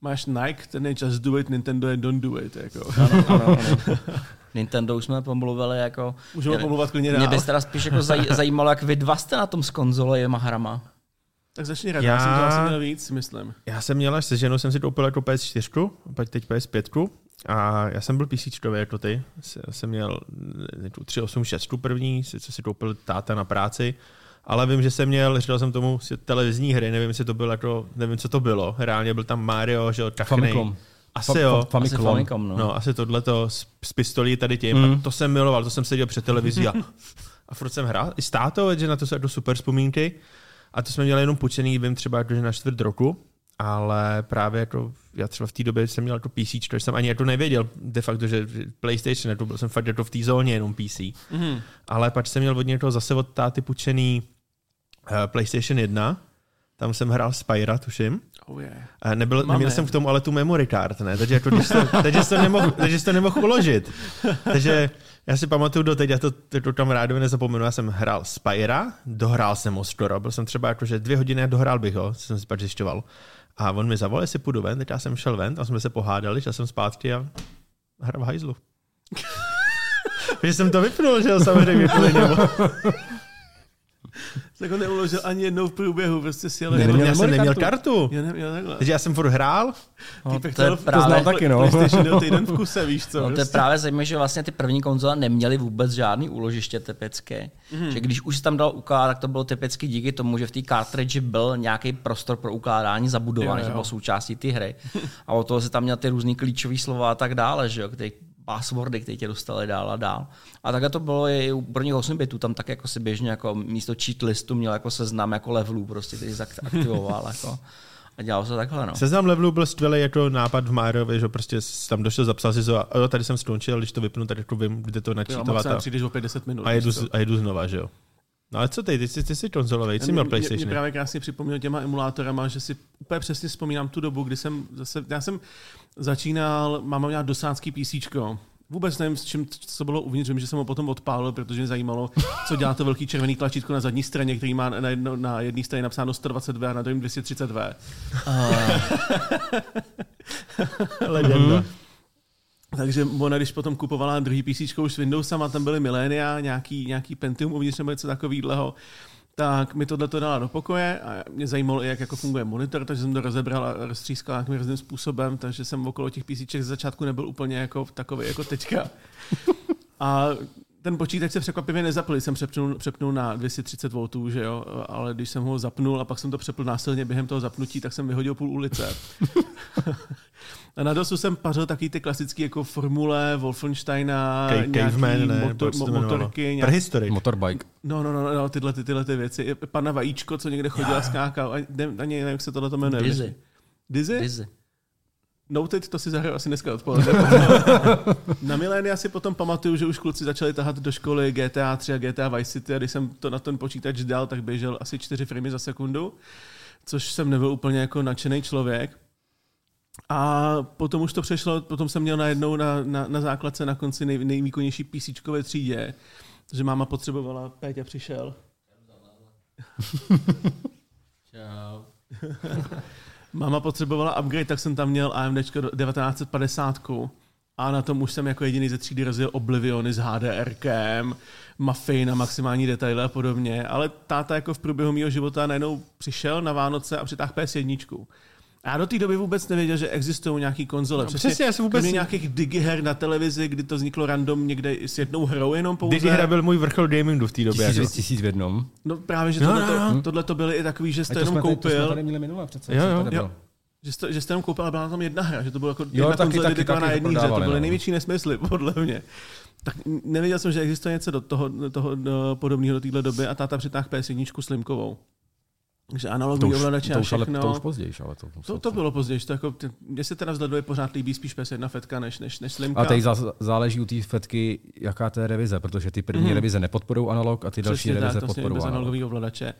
Máš Nike, ten je just do it, Nintendo je don't do it. Jako. Ano, ano, ano. Nintendo už jsme pomluvili jako... Můžeme Mě- pomluvat klidně Mě dál. by teda spíš jako zaj, zajímalo, jak vy dva jste na tom s konzolejema hrama. Tak začni rád, já, já jsem to asi měl víc, myslím. Já jsem měl až se ženou, jsem si koupil jako PS4, a pak teď PS5. A já jsem byl PC jako ty. Já jsem měl eh, tu 386 první, co si koupil táta na práci. Ale vím, že jsem měl, říkal jsem tomu, televizní hry, nevím, jestli to bylo jako, nevím, co to bylo. Reálně byl tam Mario, že jo, kachnej. Famicom. Asi Fa- jo. fa- Asi Famicom. Famicom, no. No, asi tohleto s, s pistolí tady tím. Mm. Mm. A to jsem miloval, to jsem seděl před televizí a, a furt jsem hrál. I s tátou, že na to jsou jako super vzpomínky. A to jsme měli jenom půjčený, vím třeba jako, že na čtvrt roku, ale právě jako, já třeba v té době jsem měl jako PC, že jsem ani jako nevěděl de facto, že PlayStation, jako byl jsem fakt jako v té zóně jenom PC. Mhm. Ale pak jsem měl od někoho zase od táty půjčený PlayStation 1, tam jsem hrál Spyra, tuším. Oh yeah. A nebyl, Máme. neměl jsem k tomu ale tu memory card, ne? Takže, jako, když to, takže, to nemohl, takže jsi to nemohl uložit. Takže já si pamatuju doteď, já to, to tam rádovi nezapomenu, já jsem hrál Spyra, dohrál jsem ho skoro, byl jsem třeba jako, že dvě hodiny a dohrál bych ho, co jsem si pak zjišťoval. A on mi zavolal, jestli půjdu ven, teď já jsem šel ven a jsme se pohádali, šel jsem zpátky a hrál v hajzlu. Takže jsem to vypnul, že jo, samozřejmě. kvůli němu. Tak ho neuložil ani jednou v průběhu, prostě si ale neměl já jsem neměl kartu. kartu. Já neměl takhle. Takže já jsem furt hrál, No, to je to právě, znal taky, no. PlayStation týden v kuse, víš co? No, to je prostě. právě zajímavé, že vlastně ty první konzole neměly vůbec žádný úložiště typicky. Mm. Že když už se tam dal ukládat, tak to bylo typicky díky tomu, že v té cartridge byl nějaký prostor pro ukládání zabudovaný, Jo, že jo. byl součástí té hry. A od toho se tam měl ty různý klíčové slova a tak dále, že jo, který passwordy, které tě dostali dál a dál. A takhle to bylo i u prvních 8 bitů, tam tak jako si běžně jako místo cheat listu měl jako seznam jako levelů, prostě, který jsi aktivoval. Jako. A dělalo se takhle, no. Seznam levelů byl skvělý jako nápad v Mariovi, že prostě jsi tam došel, zapsal si to a jo, tady jsem skončil, když to vypnu, tak jako vím, kde to Jo, načítovat maximálně a, přijdeš o 50 minut. a, jedu, a jedu znova, že jo. No ale co ty, ty jsi, ty jsi konzolový, jsi Mě- měl mě- PlayStation. Mě právě krásně připomněl těma emulátorama, že si úplně přesně vzpomínám tu dobu, kdy jsem zase, já jsem začínal, máma měla dosádský PC. Vůbec nevím, s čím, co bylo uvnitř, vím, že jsem ho potom odpálil, protože mě zajímalo, co dělá to velký červený tlačítko na zadní straně, který má na, jedno, na jedné straně napsáno 120V a na druhém 230V. Legenda. Takže ona, když potom kupovala druhý PC už s Windowsem, tam byly milénia, nějaký, nějaký Pentium uvnitř nebo něco takového, tak mi tohle to dala do pokoje a mě zajímalo i, jak jako funguje monitor, takže jsem to rozebral a roztřískal nějakým různým způsobem, takže jsem okolo těch PC ze začátku nebyl úplně jako takový jako teďka. A ten počítač se překvapivě nezapl, jsem přepnul, přepnul na 230 V, že jo, ale když jsem ho zapnul a pak jsem to přepl násilně během toho zapnutí, tak jsem vyhodil půl ulice. a na dosu jsem pařil taky ty klasické jako formule Wolfensteina, Ca- Caveman, ne? motor, to mo- motorky, nějak. Motorbike. no, no, no, no, tyhle, ty, tyhle ty věci. Pana Vajíčko, co někde chodil a skákal, ani nevím, jak se tohle to jmenuje. Dizzy. Dizzy? Dizzy. Noted, to si zahraju asi dneska odpoledne. na milénia si potom pamatuju, že už kluci začali tahat do školy GTA 3 a GTA Vice City a když jsem to na ten počítač dal, tak běžel asi 4 framey za sekundu, což jsem nebyl úplně jako nadšený člověk. A potom už to přešlo, potom jsem měl najednou na, na, na základce na konci nej, nejvýkonnější PC třídě, že máma potřebovala, Péťa přišel. Čau. Máma potřebovala upgrade, tak jsem tam měl AMD 1950 a na tom už jsem jako jediný ze třídy rozjel Obliviony s HDRkem, Mafii na maximální detaily a podobně, ale táta jako v průběhu mého života najednou přišel na Vánoce a přitáhl PS1. A já do té doby vůbec nevěděl, že existují nějaké konzole. No, přesně, já jsem vůbec- kromě nějakých digiher na televizi, kdy to vzniklo random někde s jednou hrou jenom pouze. Digihra byl můj vrchol gamingu v té době. Tisíc, Jako. tisíc v jednom. No právě, že No, tohle, no, no. tohle to byly i takový, že jste to jenom jsme, tady, to jsme koupil. tady měli minule přece. Jo, jo. Jo. Že jste, že jste jenom koupil a byla tam jedna hra, že to bylo jako jedna taky, konzole taky, dedikovaná taky jedné to hře, to byly no. největší nesmysly, podle mě. Tak nevěděl jsem, že existuje něco do toho, toho do, podobného do téhle doby a táta přitáhl PS1 slimkovou. To analogový už, ovladače to a už, ale, všechno. to už později, ale to, to, to bylo později. To jako, mně se teda vzhledově pořád líbí spíš PS1 fetka než, než, než slimka. A teď zá- záleží u té fetky, jaká to je revize, protože ty první Mhm. revize nepodporují analog a ty další Přesně revize tak, podporují bez analog. analogového ovladače.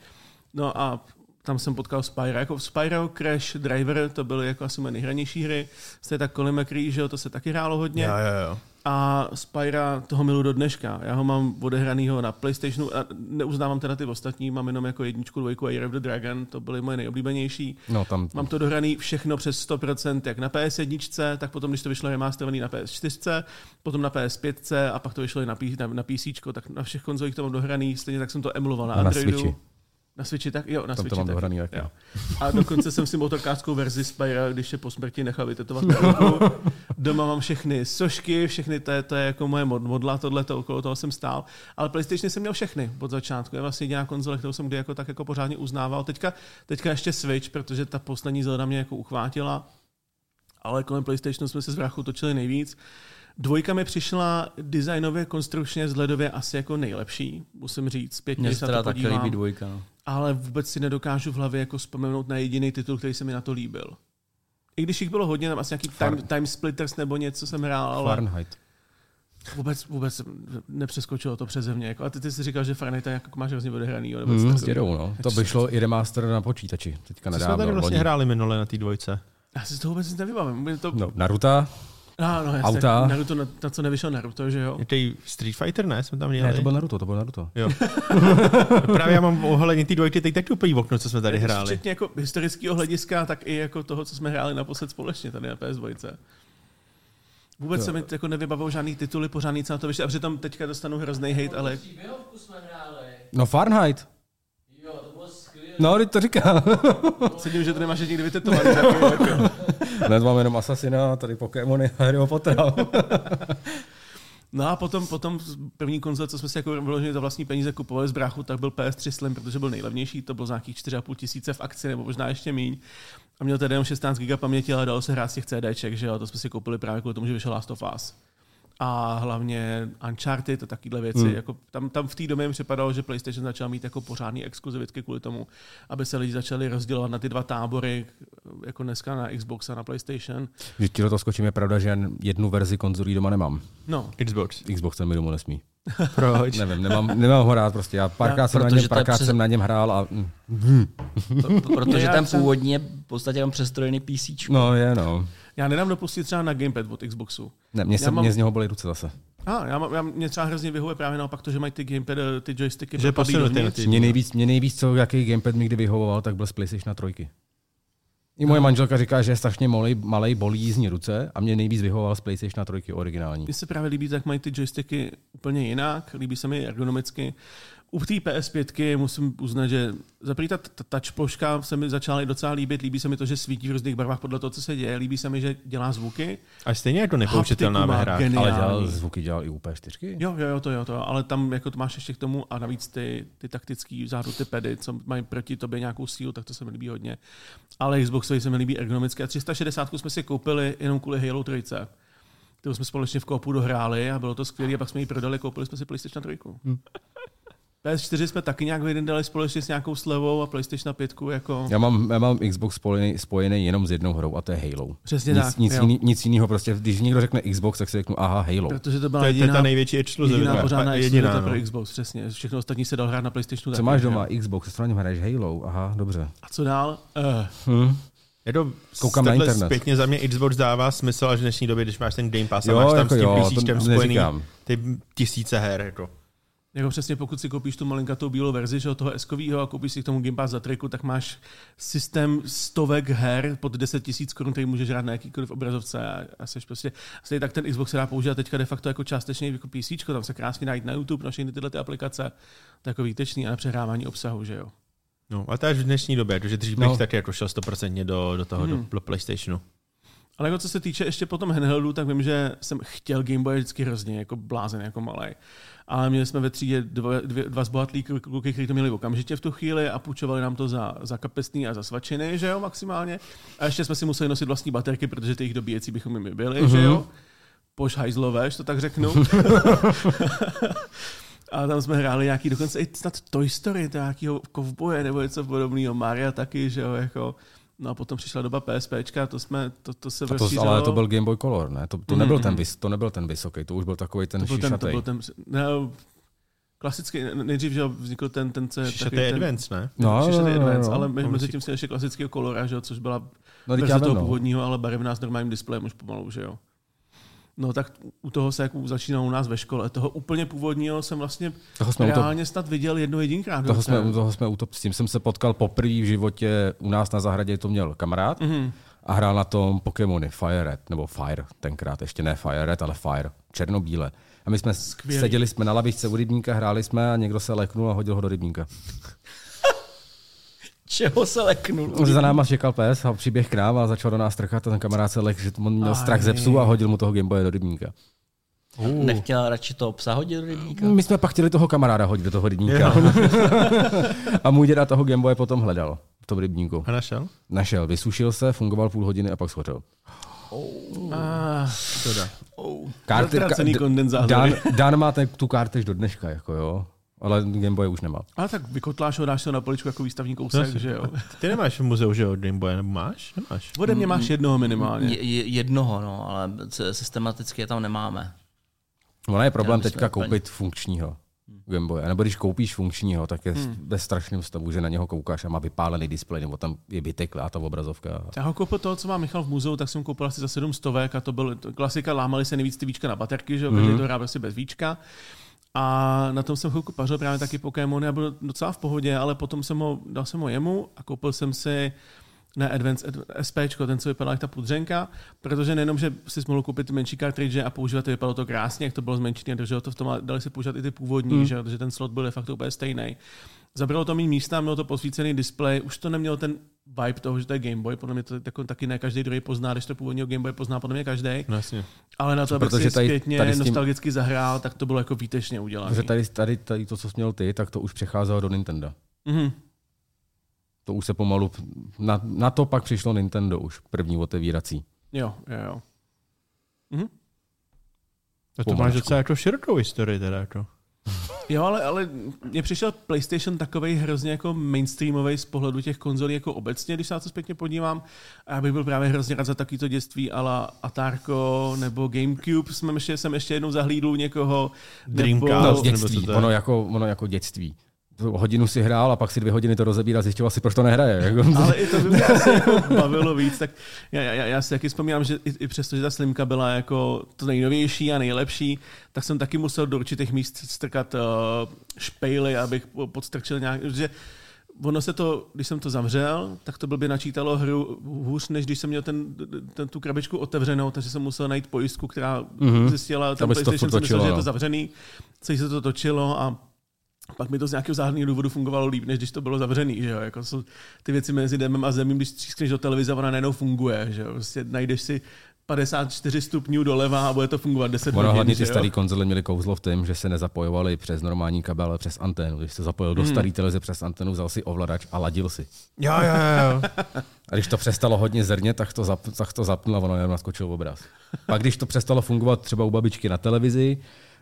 No a tam jsem potkal Spyro. Jako Spyro, Crash, Driver, to byly jako asi moje nejhranější hry. Jste tak Colin McRae, že jo, to se taky hrálo hodně. Jo, jo, jo. A Spyra toho milu do dneška. Já ho mám odehranýho na Playstationu a neuznávám teda ty ostatní, mám jenom jako jedničku, dvojku a Year of the Dragon, to byly moje nejoblíbenější. No, tam, Mám to dohraný všechno přes 100%, jak na PS1, tak potom, když to vyšlo remasterovaný na PS4, potom na PS5 a pak to vyšlo i na, P- na, na PC, tak na všech konzolích to mám dohraný, stejně tak jsem to emuloval na, na Androidu. Switchi. Na Switchi tak, jo, na Tam to Switchi mám taky. dohraný taky. Jo. A dokonce jsem si motorkářskou verzi Spyra, když je po smrti nechal vytetovat ruku. Doma mám všechny sošky, všechny, to je, to je jako moje mod, modla, tohle, to, okolo toho jsem stál. Ale PlayStation jsem měl všechny od začátku. Je vlastně jediná konzole, kterou jsem kdy jako tak jako pořádně uznával. Teďka, teďka ještě Switch, protože ta poslední Zelda mě jako uchvátila. Ale kolem PlayStationu jsme se z vrachu točili nejvíc. Dvojka mi přišla designově, konstrukčně, vzhledově asi jako nejlepší, musím říct, zpětně, Mně když se na teda to taky podívám líbí dvojka. No. ale vůbec si nedokážu v hlavě jako vzpomenout na jediný titul, který se mi na to líbil. I když jich bylo hodně, tam asi nějaký time, time Splitters nebo něco jsem hrál, ale Fahrenheit. vůbec, vůbec nepřeskočilo to přeze mě. Jako, a ty, ty jsi říkal, že Fahrenheit je jako máš hrozně odehraný. Nebo Mm, dědou, no. To by šlo i remaster na počítači. Teďka Co jsme nedávno. tady vlastně hráli minule na té dvojce? Já si to vůbec nic nevybavím. Mě To, no. No, Naruto. No, no, jasně, auta. Naruto, na, na, co nevyšel Naruto, že jo? Je Street Fighter, ne? Jsme tam měli. Ne, to byl Naruto, to byl Naruto. Jo. Právě já mám ohledně té dvojky teď taky úplně okno, co jsme tady hráli. Včetně jako historického hlediska, tak i jako toho, co jsme hráli naposled společně tady na PS2. Vůbec se mi jako nevybavou žádný tituly, pořádný co na to vyšlo. A přitom teďka dostanu hrozný hate, ale Příběhovku jsme hráli. No Fahrenheit. Jo, to bylo skvělé. No, teď to říká. sedím, že to nemáš nikdy vytetovaný. takový jako- Dnes mám jenom Assassina, tady Pokémony a Harryho Pottera. No a potom, potom první konzole, co jsme si jako vyloženě za vlastní peníze kupovali z bráchu, tak byl PS3 Slim, protože byl nejlevnější, to bylo za nějakých 4,5 tisíce v akci, nebo možná ještě míň. A měl tedy jenom 16 GB paměti, ale dalo se hrát z těch CDček, že jo, to jsme si koupili právě kvůli tomu, že vyšel Last of Us. A hlavně Uncharted a takovéhle věci. Hmm. Jako tam, tam v té době mi připadalo, že PlayStation začal mít jako pořádný exkluzivitky kvůli tomu, aby se lidi začali rozdělovat na ty dva tábory, jako dneska na Xbox a na PlayStation. Že ti do toho skočím, je pravda, že jen jednu verzi konzolí doma nemám. No, Xbox. Xbox ten mi domů nesmí. Proč? Nevím, nemám, nemám ho rád prostě. Já párkrát, jsem, na něm, párkrát přes- jsem na něm hrál a... mm. Protože ten je v podstatě jenom přestrojený PC. No je, no. Já nedám dopustit třeba na gamepad od Xboxu. Ne, mě, Já se, mám- mě z něho bolí ruce zase. A já, mám, já mě třeba hrozně vyhovuje právě naopak to, že mají ty gamepady, ty joysticky Že posunutý na Mě nejvíc, mě nejvíc, co jaký gamepad mi kdy vyhovoval, tak byl z PlayStation 3. I moje manželka říká, že je strašně malej, malej bolí jízdní ruce a mě nejvíc vyhovoval z PlayStation 3 originální. Mně se právě líbí, jak mají ty joysticky úplně jinak, líbí se mi ergonomicky. U té PS5 musím uznat, že za první ta, touch ploška se mi začala i docela líbit. Líbí se mi to, že svítí v různých barvách podle toho, co se děje. Líbí se mi, že dělá zvuky. A stejně nepoučitelná Haptiku ve hrách. geniální. Ale dělal zvuky dělal i u P4? Jo, jo, jo, to jo, to jo. Ale tam jako to máš ještě k tomu a navíc ty, ty taktický vzadu ty pedy, co mají proti tobě nějakou sílu, tak to se mi líbí hodně. Ale Xboxovi se mi líbí ergonomicky. A 360 jsme si koupili jenom kvůli Halo 3 kterou jsme společně v koupu dohráli a bylo to skvělé a pak jsme ji prodali, koupili jsme si PlayStation 3. Hmm. PS4 jsme taky nějak jeden dali společně s nějakou slevou a PlayStation 5 jako... Já mám, já mám Xbox spojený, spojený jenom s jednou hrou a to je Halo. Přesně nic, tak, Nic, jiný, nic jiného, prostě, když někdo řekne Xbox, tak si řeknu, aha, Halo. Protože to byla To je, to je jediná, ta největší exkluzivita. jediná pořádná jediná, jediná, no. pro Xbox, přesně. Všechno ostatní se dal hrát na PlayStationu. Co taky, máš že jo. doma? Xbox, něm hraješ? Halo, aha, dobře. A co dál? Uh, Hm. Je to Koukám na internet. Zpětně za mě Xbox dává smysl až v dnešní době, když máš ten Game Pass a Jo, máš tam jako s tím jo, spojený ty tisíce her. Jako. Jako přesně, pokud si koupíš tu malinkatou bílou verzi že, toho s a koupíš si k tomu Game Pass za triku, tak máš systém stovek her pod 10 tisíc korun, který můžeš hrát na jakýkoliv obrazovce a, a seš prostě, stejně tak ten Xbox se dá používat teďka de facto jako částečně jako PC, tam se krásně najít na YouTube, na všechny tyhle ty aplikace, jako výtečný a na přehrávání obsahu, že jo. No, a to až v dnešní době, protože dřív No. bych taky jako šel 100% do, do toho, Hmm. do PlayStationu. Ale jako co se týče ještě potom handheldu, tak vím, že jsem chtěl Game Boy vždycky hrozně, jako blázen, jako malý. Ale měli jsme ve třídě dva, dvě, dva zbohatlí kluky, kteří to měli okamžitě v tu chvíli a půjčovali nám to za, za kapesný a za svačiny, že jo, maximálně. A ještě jsme si museli nosit vlastní baterky, protože ty jejich dobíjecí bychom my byli, mm-hmm. že jo. Poš hajzlové, že to tak řeknu. A tam jsme hráli nějaký, dokonce i snad Toy Story, to nějakýho kovboje nebo něco podobného, Maria taky, že jo, jako. No a potom přišla doba PSPčka, to jsme, to, to se to, ale to byl Game Boy Color, ne? To, to, nebyl ten, vys, to nebyl ten vysoký, to už byl takový ten to byl ten, to šišatej. byl ten, ne, klasický, nejdřív, že vznikl ten, ten, ten Šišatý je Advance, ne? No, Šišatý no, no, no, Advance, no. ale To mezi musí- tím si ještě klasického kolora, že jo, což byla No, verze toho no. původního, ale barevná s normálním displejem už pomalu, že jo. No tak u toho se jako začínalo u nás ve škole. Toho úplně původního jsem vlastně Toho jsme, u to, reálně snad viděl jedno jedinkrát. toho jsme, toho jsme u to, s tím jsem se potkal poprvé v životě u nás na zahradě, to měl kamarád Mhm. a hrál na tom Pokémony Fire Red, nebo Fire tenkrát, ještě ne Fire Red, ale Fire, černobíle. A my jsme Skvělý. seděli jsme na lavičce u rybníka, hráli jsme a někdo se leknul a hodil ho do rybníka. Čeho se leknul? On za náma čekal pes a přiběh k nám a začal do nás trkat a ten kamarád se lek, že on měl strach ze psů a hodil mu toho Gameboye do rybníka. Nechtěl radši to psa hodit do rybníka? My jsme pak chtěli toho kamaráda hodit do toho rybníka. a můj děda toho Gameboye potom hledal v tom rybníku. A našel? Našel, vysušil se, fungoval půl hodiny a pak schořel. Ah, Škoda. Oh. D- kondenzátory. Dan, Dan má ten, tu kartež do dneška, jako jo. Ale Gameboy už nemá. ale tak vykotláš ho, dáš ho na poličku jako výstavní kousek, že jo. Ty nemáš v muzeu, že jo, Game Boy, nebo máš? Nemáš. Ode mě máš jednoho minimálně. Je, je, jednoho, no, ale systematicky je tam nemáme. Ono je problém teďka úplně. koupit funkčního Gameboy. A nebo když koupíš funkčního, tak je Hmm. ve strašném stavu, že na něho koukáš a má vypálený displej, nebo tam je vyteklá ta obrazovka. Já ho koupil toho, co má Michal v muzeu, tak jsem koupil asi za 7 stovek a to byl klasika, lámali se nejvíc ty víčka na baterky, že jo, mm-hmm. to hrál prostě bez víčka. A na tom jsem chvilku pařil právě taky Pokémony a byl docela v pohodě, ale potom jsem ho, dal jsem ho jemu a koupil jsem si ne Advance Ad- SPčko, ten, co vypadal jak ta pudřenka, protože nejenom, že si mohl koupit menší cartridge a používat, to vypadalo to krásně, jak to bylo zmenšené, drželo to v tom, ale dali si používat i ty původní, mm. že, protože ten slot byl de facto úplně stejný. Zabralo to méně místa, mělo to posvícený displej, už to nemělo ten vibe toho, že to je Game Boy, podle mě to jako, taky ne každý druhý pozná, když to původního Game Boy pozná podle mě každý, No jasně. ale na to, protože si tady- zpětně tady tím- nostalgicky zahrál, tak to bylo jako výtečně udělané. Protože tady, tady, tady to, co jsi měl ty, tak to už přecházelo do Nintendo. Mhm. To už se pomalu, na, na to pak přišlo Nintendo už, první otevírací. Jo, jo, jo. Mhm. A to máš docela jako širokou historii teda. Jako. Jo, ale, ale mně přišel PlayStation takový hrozně jako mainstreamový z pohledu těch konzolí jako obecně, když se na to zpětně podívám. A já bych byl právě hrozně rád za takovýto dětství ala Atarko nebo Gamecube. Jsem ještě, jsem ještě jednou zahlídl u někoho. Dreamcast. Nebo, No, nebo dětství, co to je? ono jako, ono jako dětství. Hodinu si hrál a pak si dvě hodiny to rozebíral a zjišťoval si, proč to nehraje. Ale i to by mě asi jako bavilo víc. Tak já, já, já si taky vzpomínám, že i, i přesto, že ta slimka byla jako to nejnovější a nejlepší, tak jsem taky musel do určitých míst strkat uh, špejly, abych po- podstrčil nějak, že ono se to, když jsem to zavřel, tak to blbě načítalo hru hůř, než když jsem měl ten, ten, tu krabičku otevřenou, takže jsem musel najít pojistku, která mm-hmm. zjistila, ten Aby se to PlayStation furt jsem myslel, že je no. to zavřený, celý se to točilo a pak mi to z nějakého záhadného důvodu fungovalo líp, než když to bylo zavřený, že jo? Jako jsou ty věci mezi demem a zemím, když střískneš do televize, ona najednou funguje, že jo? Prostě najdeš si 54 stupňů doleva a bude to fungovat 10 Ono hodin, hlavně ty staré konzole měly kouzlo v tom, že se nezapojovaly přes normální kabel, ale přes anténu. Když se zapojil Hmm. do staré televize přes anténu, vzal si ovladač a ladil si. Jo, jo, jo. A když to přestalo hodně zrně, tak to, zap, tak to zapnul a ono jenom naskočil obraz. Pak když to přestalo fungovat třeba u babičky na televizi,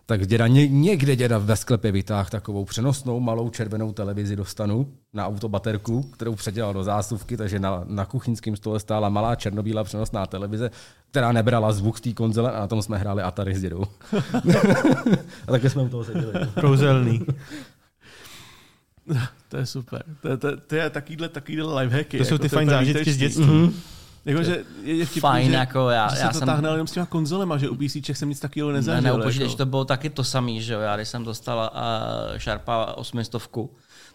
tak děda ně, někde děda ve sklepě vytáhl takovou přenosnou malou červenou televizi dostanu na autobaterku, kterou předělal do zásuvky, takže na, na kuchyňském stole stála malá černobílá přenosná televize, která nebrala zvuk z té konzole a na tom jsme hráli Atari s dědou. a také jsme u toho seděli. Kouzelný. To je super. To, je- to, je- to je takovýhle, takovýhle lifehacky. To jsou ty fajn zážitky z dětství. Jako, že je, je vtipný, Fajn, že, jako já- že já se to jsem- táhne jenom s těma konzolema, že u PCček jsem nic takového Ne, nezažil. ne, upočítej, jako. že to bylo taky to samý, že jo. Já když jsem dostala uh, Sharpa 800,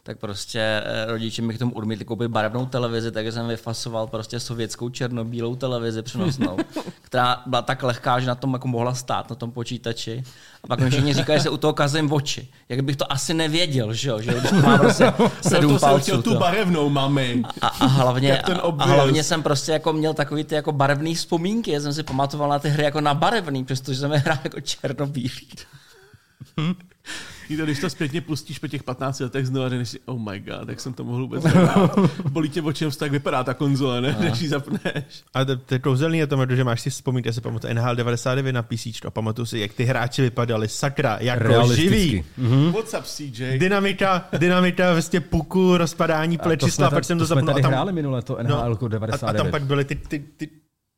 tak prostě eh, rodiče mi k tomu odmítli koupit barevnou televizi, takže jsem vyfasoval prostě sovětskou černobílou televizi přenosnou, která byla tak lehká, že na tom jako mohla stát, na tom počítači. A pak mi všichni říkali, že se u toho kazím oči. Jak bych to asi nevěděl, že jo, že když to má prostě sedm jsem palců. tu barevnou, mami. A, a, hlavně, a, hlavně jsem prostě jako měl takový ty jako barevné vzpomínky. Já jsem si pamatoval na ty hry jako na barevný, přestože jsem je hrál jako černobílý. To, když to zpětně pustíš po těch 15 letech znovu a řekneš si, oh my god, jak jsem to mohl vůbec. Bolí tě oči, tak vypadá ta konzole, ne? Než ji zapneš. A to, to je kouzelný je to, že máš si vzpomínat, já si pamatuju NHL 99 na PC a pamatuju si, jak ty hráči vypadali, sakra, jako Realisticky. živí. Hmm? What's up, CJ? Dynamita, dynamita, vlastně puku, rozpadání A plečisla, jsme, pak jsem to, to jsme zapnul. tady a tam, hráli minule, to no, NHL a, 99. a, tam pak byly ty, ty, ty,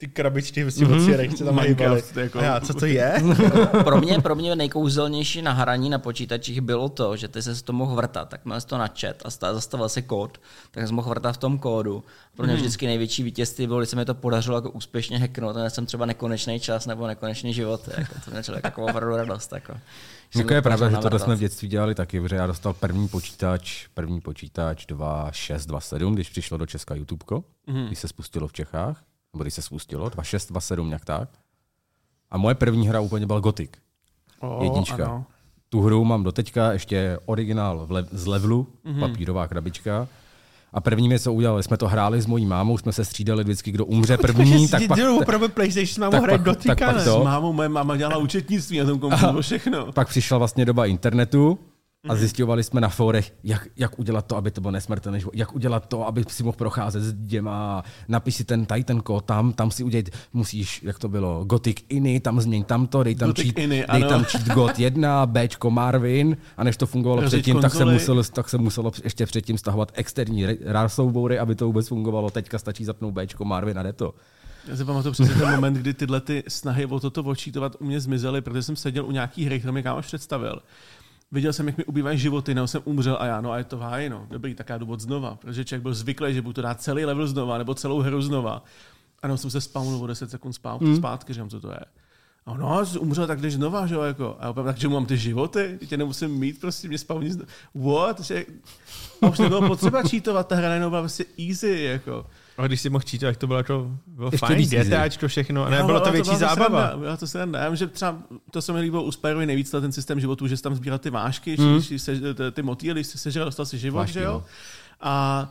ty krabičky vlastně mm-hmm. od co tam hýbaly. Minecraft, jako- A já, co to je? Pro mě, pro mě nejkouzelnější na hraní na počítačích bylo to, že ty se to mohl vrtat, tak měl jsi to na chat a sta- zastavil se kód, tak jsem mohl vrtat v tom kódu. Pro mě vždycky největší vítězství bylo, když se mi to podařilo jako úspěšně hacknout, a jsem třeba nekonečný čas nebo nekonečný život. Jako, to mě člověk jako opravdu radost. Jako. Jako je to pravda, že tohle jsme v dětství dělali taky, protože já dostal první počítač, první počítač 2627, když přišlo do Česka YouTube, mm. když se spustilo v Čechách, nebo když se spustilo, 2627 nějak tak. A moje první hra úplně byl Gothic. O, Jednička. ano. Tu hru mám doteďka, ještě originál v le- z levelu, mm-hmm. papírová krabička. A první věc, co udělali, jsme to hráli s mojí mámou, jsme se střídali vždycky, kdo umře první, tak pak, opravdu PlayStation s mámou tak hraje pak- Gotika, tak pak ne? to- S mámou moje máma dělala účetnictví na tom komputeru, všechno. pak přišla vlastně doba internetu a zjistovali jsme na fórech, jak, jak udělat to, aby to bylo nesmrtelné, život, jak udělat to, aby si mohl procházet s děma, napiš si ten, tady ten kód, tam, tam si udělat, musíš, jak to bylo, Gothic Iny, tam změň tamto, dej tam, Gothic cheat, Iny, dej ano. tam cheat God 1, Bčko Marvin, a než to fungovalo Rozjeď předtím, tak se, konzoli. muselo, tak se muselo ještě předtím stahovat externí RAR soubory, aby to vůbec fungovalo. Teďka stačí zapnout Bčko Marvin a jde to. Já si pamatuju přesně ten moment, kdy tyhle ty snahy o toto odčítovat u mě zmizely, protože jsem seděl u nějaký hry, kterou mi kámoš představil. Viděl jsem, jak mi ubývají životy, nebo jsem umřel a já, no a je to v háji, no. Dobrý, tak já jdu od znova, protože člověk byl zvyklý, že budu to dát celý level znova, nebo celou hru znova. A no jsem se spawnul o 10 sekund spát, mm. zpátky, říkám, co to je. A no, jsi umřel, tak jdeš znova, že jo, jako. A opět, takže mám ty životy, tě nemusím mít, prostě mě spawní znova. What? Že... A už nebylo potřeba čítovat, ta hra najednou byla prostě easy, jako. A když si mohl čítat, tak to bylo jako bylo Ještě fajn. DTAčko všechno, a Jo, ne, bylo to ale větší zábava. Sranda, byla to sranda. Já vím, že třeba to se mi líbilo u Spyrovi nejvíc, ten systém životů, že jsi tam sbíral ty vášky, mm. když se, ty, motýly, když jsi sežral, dostal si život, Vášky, že jo? no. A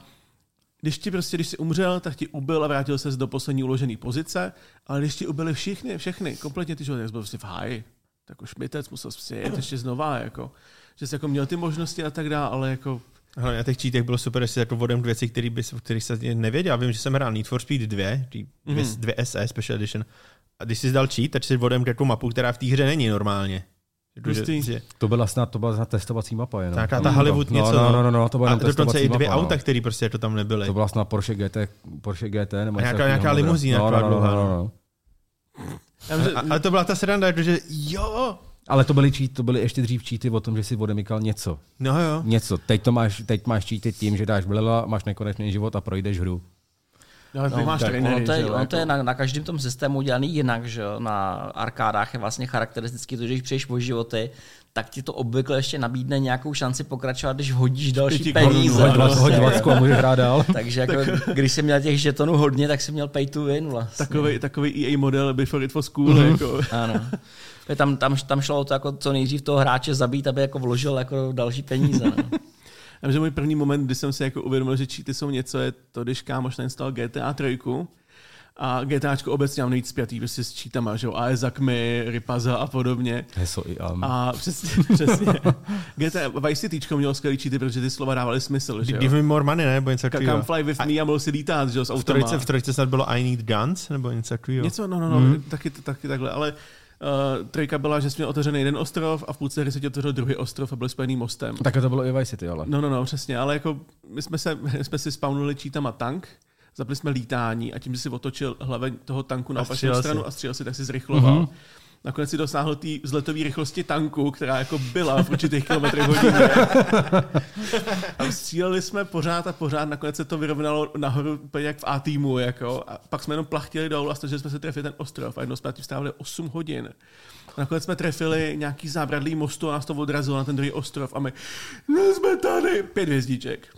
když ti prostě, když jsi umřel, tak ti ubil a vrátil se do poslední uložené pozice, ale když ti ubili všichni, všechny, kompletně ty jsi byl prostě v háji. Tak už mytec musel si jet ještě znova, jako. Že jsi jako měl ty možnosti a tak dále, ale jako Hlavně na těch cheatech bylo super, že si jako vodem věci, které bys, o kterých se nevěděl. Já vím, že jsem hrál Need for Speed 2, ty dvě, Mhm. dvě SE Special Edition. A když jsi dal cheat, tak si vodem jako mapu, která v té hře není normálně. Že, že, To byla snad, to byla snad testovací mapa jenom. Taková ta Hollywood no, něco, No, no. no, no, no, to byla a dokonce i dvě mapa, auta, no. které prostě jako tam nebyly. To byla snad Porsche GT, Porsche GT nebo A nějaká- nějaká limuzína no, no, no, no, no, no. no. že, A, ale to byla ta sranda, protože jo, Ale to byly, cheat, to byly ještě dřív cheaty o tom, že si odemykal něco. no jo. Něco. Teď, to máš, teď máš cheaty tím, že dáš blela, máš nekonečný život a projdeš hru. Ale ty máš tak trenéry, ono to je, ono to je na, na každém tom systému udělaný jinak, že jo? Na arkádách je vlastně charakteristický to, že když přijdeš o životy, tak ti to obvykle ještě nabídne nějakou šanci pokračovat, když hodíš další peníze. Hoď no, hoď prostě. dvacku a můžeš hrát dál. Takže jako, když jsi měl těch žetonů hodně, tak jsi měl pay to win vlastně. Takový, takový EA model before it was cool. Mhm. Jako. Ano. Tam, tam, tam šlo o to, jako co nejdřív toho hráče zabít, aby jako vložil jako další peníze. No. Já myslím, že můj první moment, kdy jsem si jako uvědomil, že cheaty jsou něco, je to, když kámoš nainstaloval GTA 3 a GTAčko obecně mám nejvíc spjatý prostě s cheatama, že jo, Aezakmi, Ripaza a podobně. Heso i am. A přesně, přesně. GTA Vice Cityčko mělo skvělý cheaty, protože ty slova dávaly smysl, že Give jo. me more money, ne? Nebo něco takového. Come fly with me a mohl si lítat, že jo, s V automa. trojce, v trojce snad bylo I need guns, nebo něco takového. Něco, no, no, no, mm. taky, taky takhle, ale uh, trojka byla, že jsi měl otevřený jeden ostrov a v půlce hry se ti otevřel druhý ostrov a byl spojený mostem. Tak to bylo i Vice City, ale. No, no, no, přesně, ale jako my jsme, se, my jsme si spawnuli čítama tank, zapli jsme lítání a tím, že si otočil hlaven toho tanku na opačnou stranu si. a střílel si, tak si zrychloval. Mm-hmm. Nakonec si dosáhl té vzletové rychlosti tanku, která jako byla v určitých kilometrech hodině. A stříleli jsme pořád a pořád, nakonec se to vyrovnalo nahoru úplně jak v A týmu, jako. A pak jsme jenom plachtili dolů a snažili jsme se trefit ten ostrov a jednou jsme tím strávili 8 hodin. A nakonec jsme trefili nějaký zábradlý mostu a nás to odrazilo na ten druhý ostrov a my, no jsme tady, pět hvězdiček.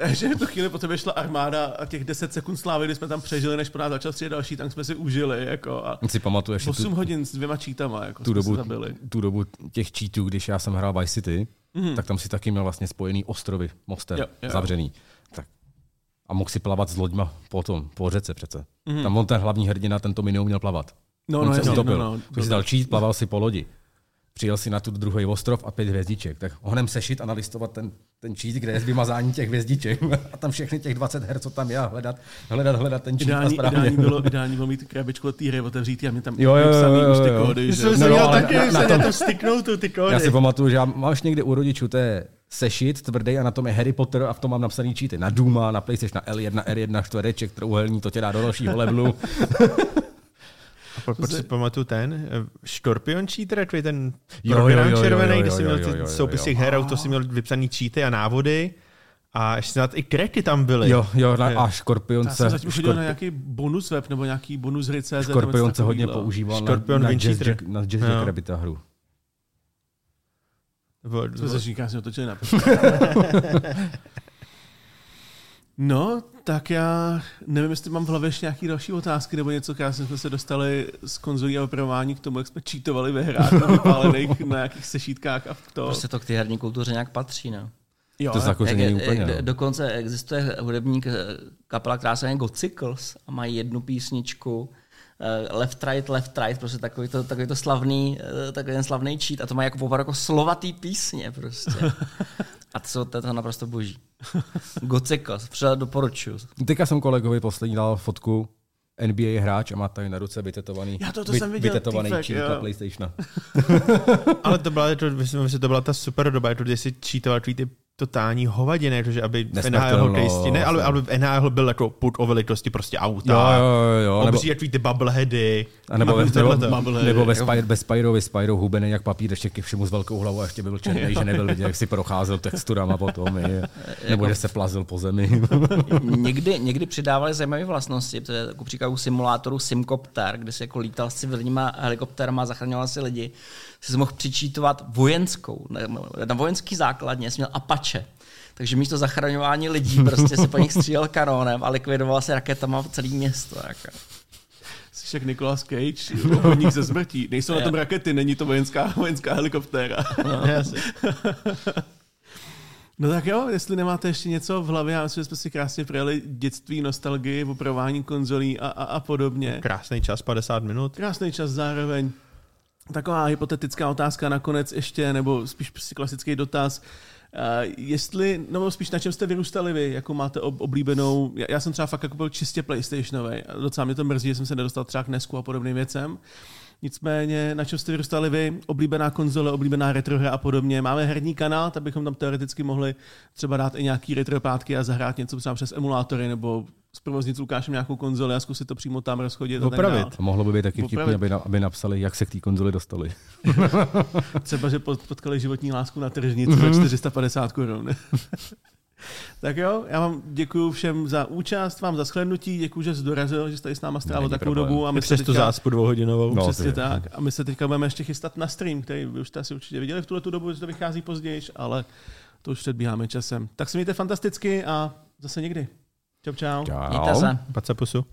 Takže v tu chvíli po tebe šla armáda a těch 10 sekund slávy, kdy jsme tam přežili, než po nás začal střílet další, tank jsme si užili. Jako, a Si pamatuješ si 8 tu, hodin s dvěma čítama, jako tu, dobu, zabili. tu dobu těch cheatů, když já jsem hrál Vice City, mm. tak tam si taky měl vlastně spojený ostrovy mostem, Jo, jo. zavřený. Tak. A mohl si plavat s loďma po tom, po řece přece. Mm. Tam on ten hlavní hrdina, ten to mi neuměl plavat. No, on no, se jasně, utopil. no, no, Když si dal cheat, plaval si po lodi. Přijel si na tu druhý ostrov a pět hvězdiček. Tak honem sešit a nalistovat ten, ten cheat, kde je vymazání těch hvězdiček. A tam všechny těch 20 her, co tam je, a hledat, hledat, hledat ten cheat a Ideální, správně. ideální, bylo, ideální bylo mít krabičku od té hry otevřít a mě tam Jo, jo, jo, jo, už ty jo. kódy. Že? jsem No, no, taky, na- na tom- styknou tu ty kódy. Já si pamatuju, že já máš někde u rodičů, to je sešit tvrdý a na tom je Harry Potter a v tom mám napsaný cheaty. Na Duma, na PlayStation, na L1, R1, čtvereček, trouhelní, to tě dá do dalšího levelu. Po- Proč si pamatuju ten eh, Scorpion cheater, takový ten program jo, jo, jo, červený, kde jsi měl ty jo. těch her, to si měl vypsaný cheaty a návody. A ještě snad i krety tam byly. Jo, jo, na, Jo. a Já Škorpionce. jsem zatím chodil na škorpi- nějaký bonus web nebo nějaký bonus hry CZ. nebo něco Škorpionce hodně používal Škorpion na, na, Jazz, na Jazz. Jack Rabbita hru. Jsme se říká, si otočili na No, tak já nevím, jestli mám v hlavě ještě nějaké další otázky nebo něco, krásně jsme se dostali z konzolí a opravování k tomu, jak jsme cheatovali ve hrách na vypálených na nějakých sešítkách a to. Prostě to k té herní kultuře nějak patří, no. jo, To ale- zakoření Jak je- úplně. do- No. Dokonce existuje hudebník, eh, kapela, která se jmenuje Gocycles a mají jednu písničku eh, Left Right, Left Right, prostě takový to, takový to slavný, eh, takový ten slavný cheat a to má jako opravdu jako slovatý písně prostě. A to, jsou- to je to naprosto boží. Gocycles, třeba doporučuju. Teďka jsem kolegovi poslední dal fotku NBA hráč a má tady na ruce vytetovaný, Já to- to jsem viděl, vytetovaný na PlayStationa. Ale to byla, to, myslím, že to byla ta super doba, to, když si takový ty totální hovadiny, jakože aby v NHL hokejisti, ne, ale, ale v NHL byl jako put o velikosti prostě auta. Jo, jo, jo, jo. Nebo, Obří takový ty bubbleheady. a nebo, ve, nebo, nebo ve, Spy, ve Spyrovi, Spyro hubený jak papír, ještě ke všemu s velkou hlavou a ještě by byl černý, že nebyl vidět, jak si procházel texturama potom. I, nebo že se plazil po zemi. někdy, někdy přidávali zajímavé vlastnosti, to je jako příklad u simulátoru Simcopter, kde si jako lítal s civilníma helikoptérama, zachraňoval si lidi, si mohl přičítovat vojenskou, ne- na vojenský základně jsi měl Apache. Takže místo zachraňování lidí prostě si po nich střílel kanónem a likvidoval si raketama celé město. Jako. Jsi jak Nicolas Cage, obchodník ze smrtí. Nejsou na tom rakety, není to vojenská, vojenská helikoptéra. No tak jo, jestli nemáte ještě něco v hlavě, já myslím, že jsme si krásně projeli dětství, nostalgii, opravování konzolí a, a, a podobně. Krásný čas, 50 minut. Krásný čas zároveň. Taková hypotetická otázka nakonec ještě, nebo spíš prostě klasický dotaz. Uh, jestli, nebo spíš na čem jste vyrůstali vy, jako máte ob, oblíbenou, já, já jsem třeba fakt jako byl čistě PlayStationový, docela mě to mrzí, že jsem se nedostal třeba k Nesku a podobným věcem. Nicméně, na čem jste vyrůstali vy, oblíbená konzole, oblíbená retrohra a podobně. Máme herní kanál, tak bychom tam teoreticky mohli třeba dát i nějaký retropátky a zahrát něco třeba přes emulátory nebo zprovoznit s Lukášem nějakou konzoli a zkusit to přímo tam rozchodit. a Opravit. To mohlo by být taky vtipný, aby, na, aby napsali, jak se k té konzoli dostali. Třeba, že pot- potkali životní lásku na tržnici za 450 korun. Tak jo, já vám děkuji všem za účast, vám za shlednutí, děkuji, že jsi dorazil, že jste tady s náma strávil takovou problém. dobu. A my se Přes tu teďka- záspu dvouhodinovou. No. Přesně ty. tak. A my se teďka budeme ještě chystat na stream, který vy už jste asi určitě viděli v tuhle tu dobu, že to vychází později, ale to už předbíháme časem. Tak se mějte fantasticky a zase někdy. Čau, čau. Čau. Mějte se. Pace pusu.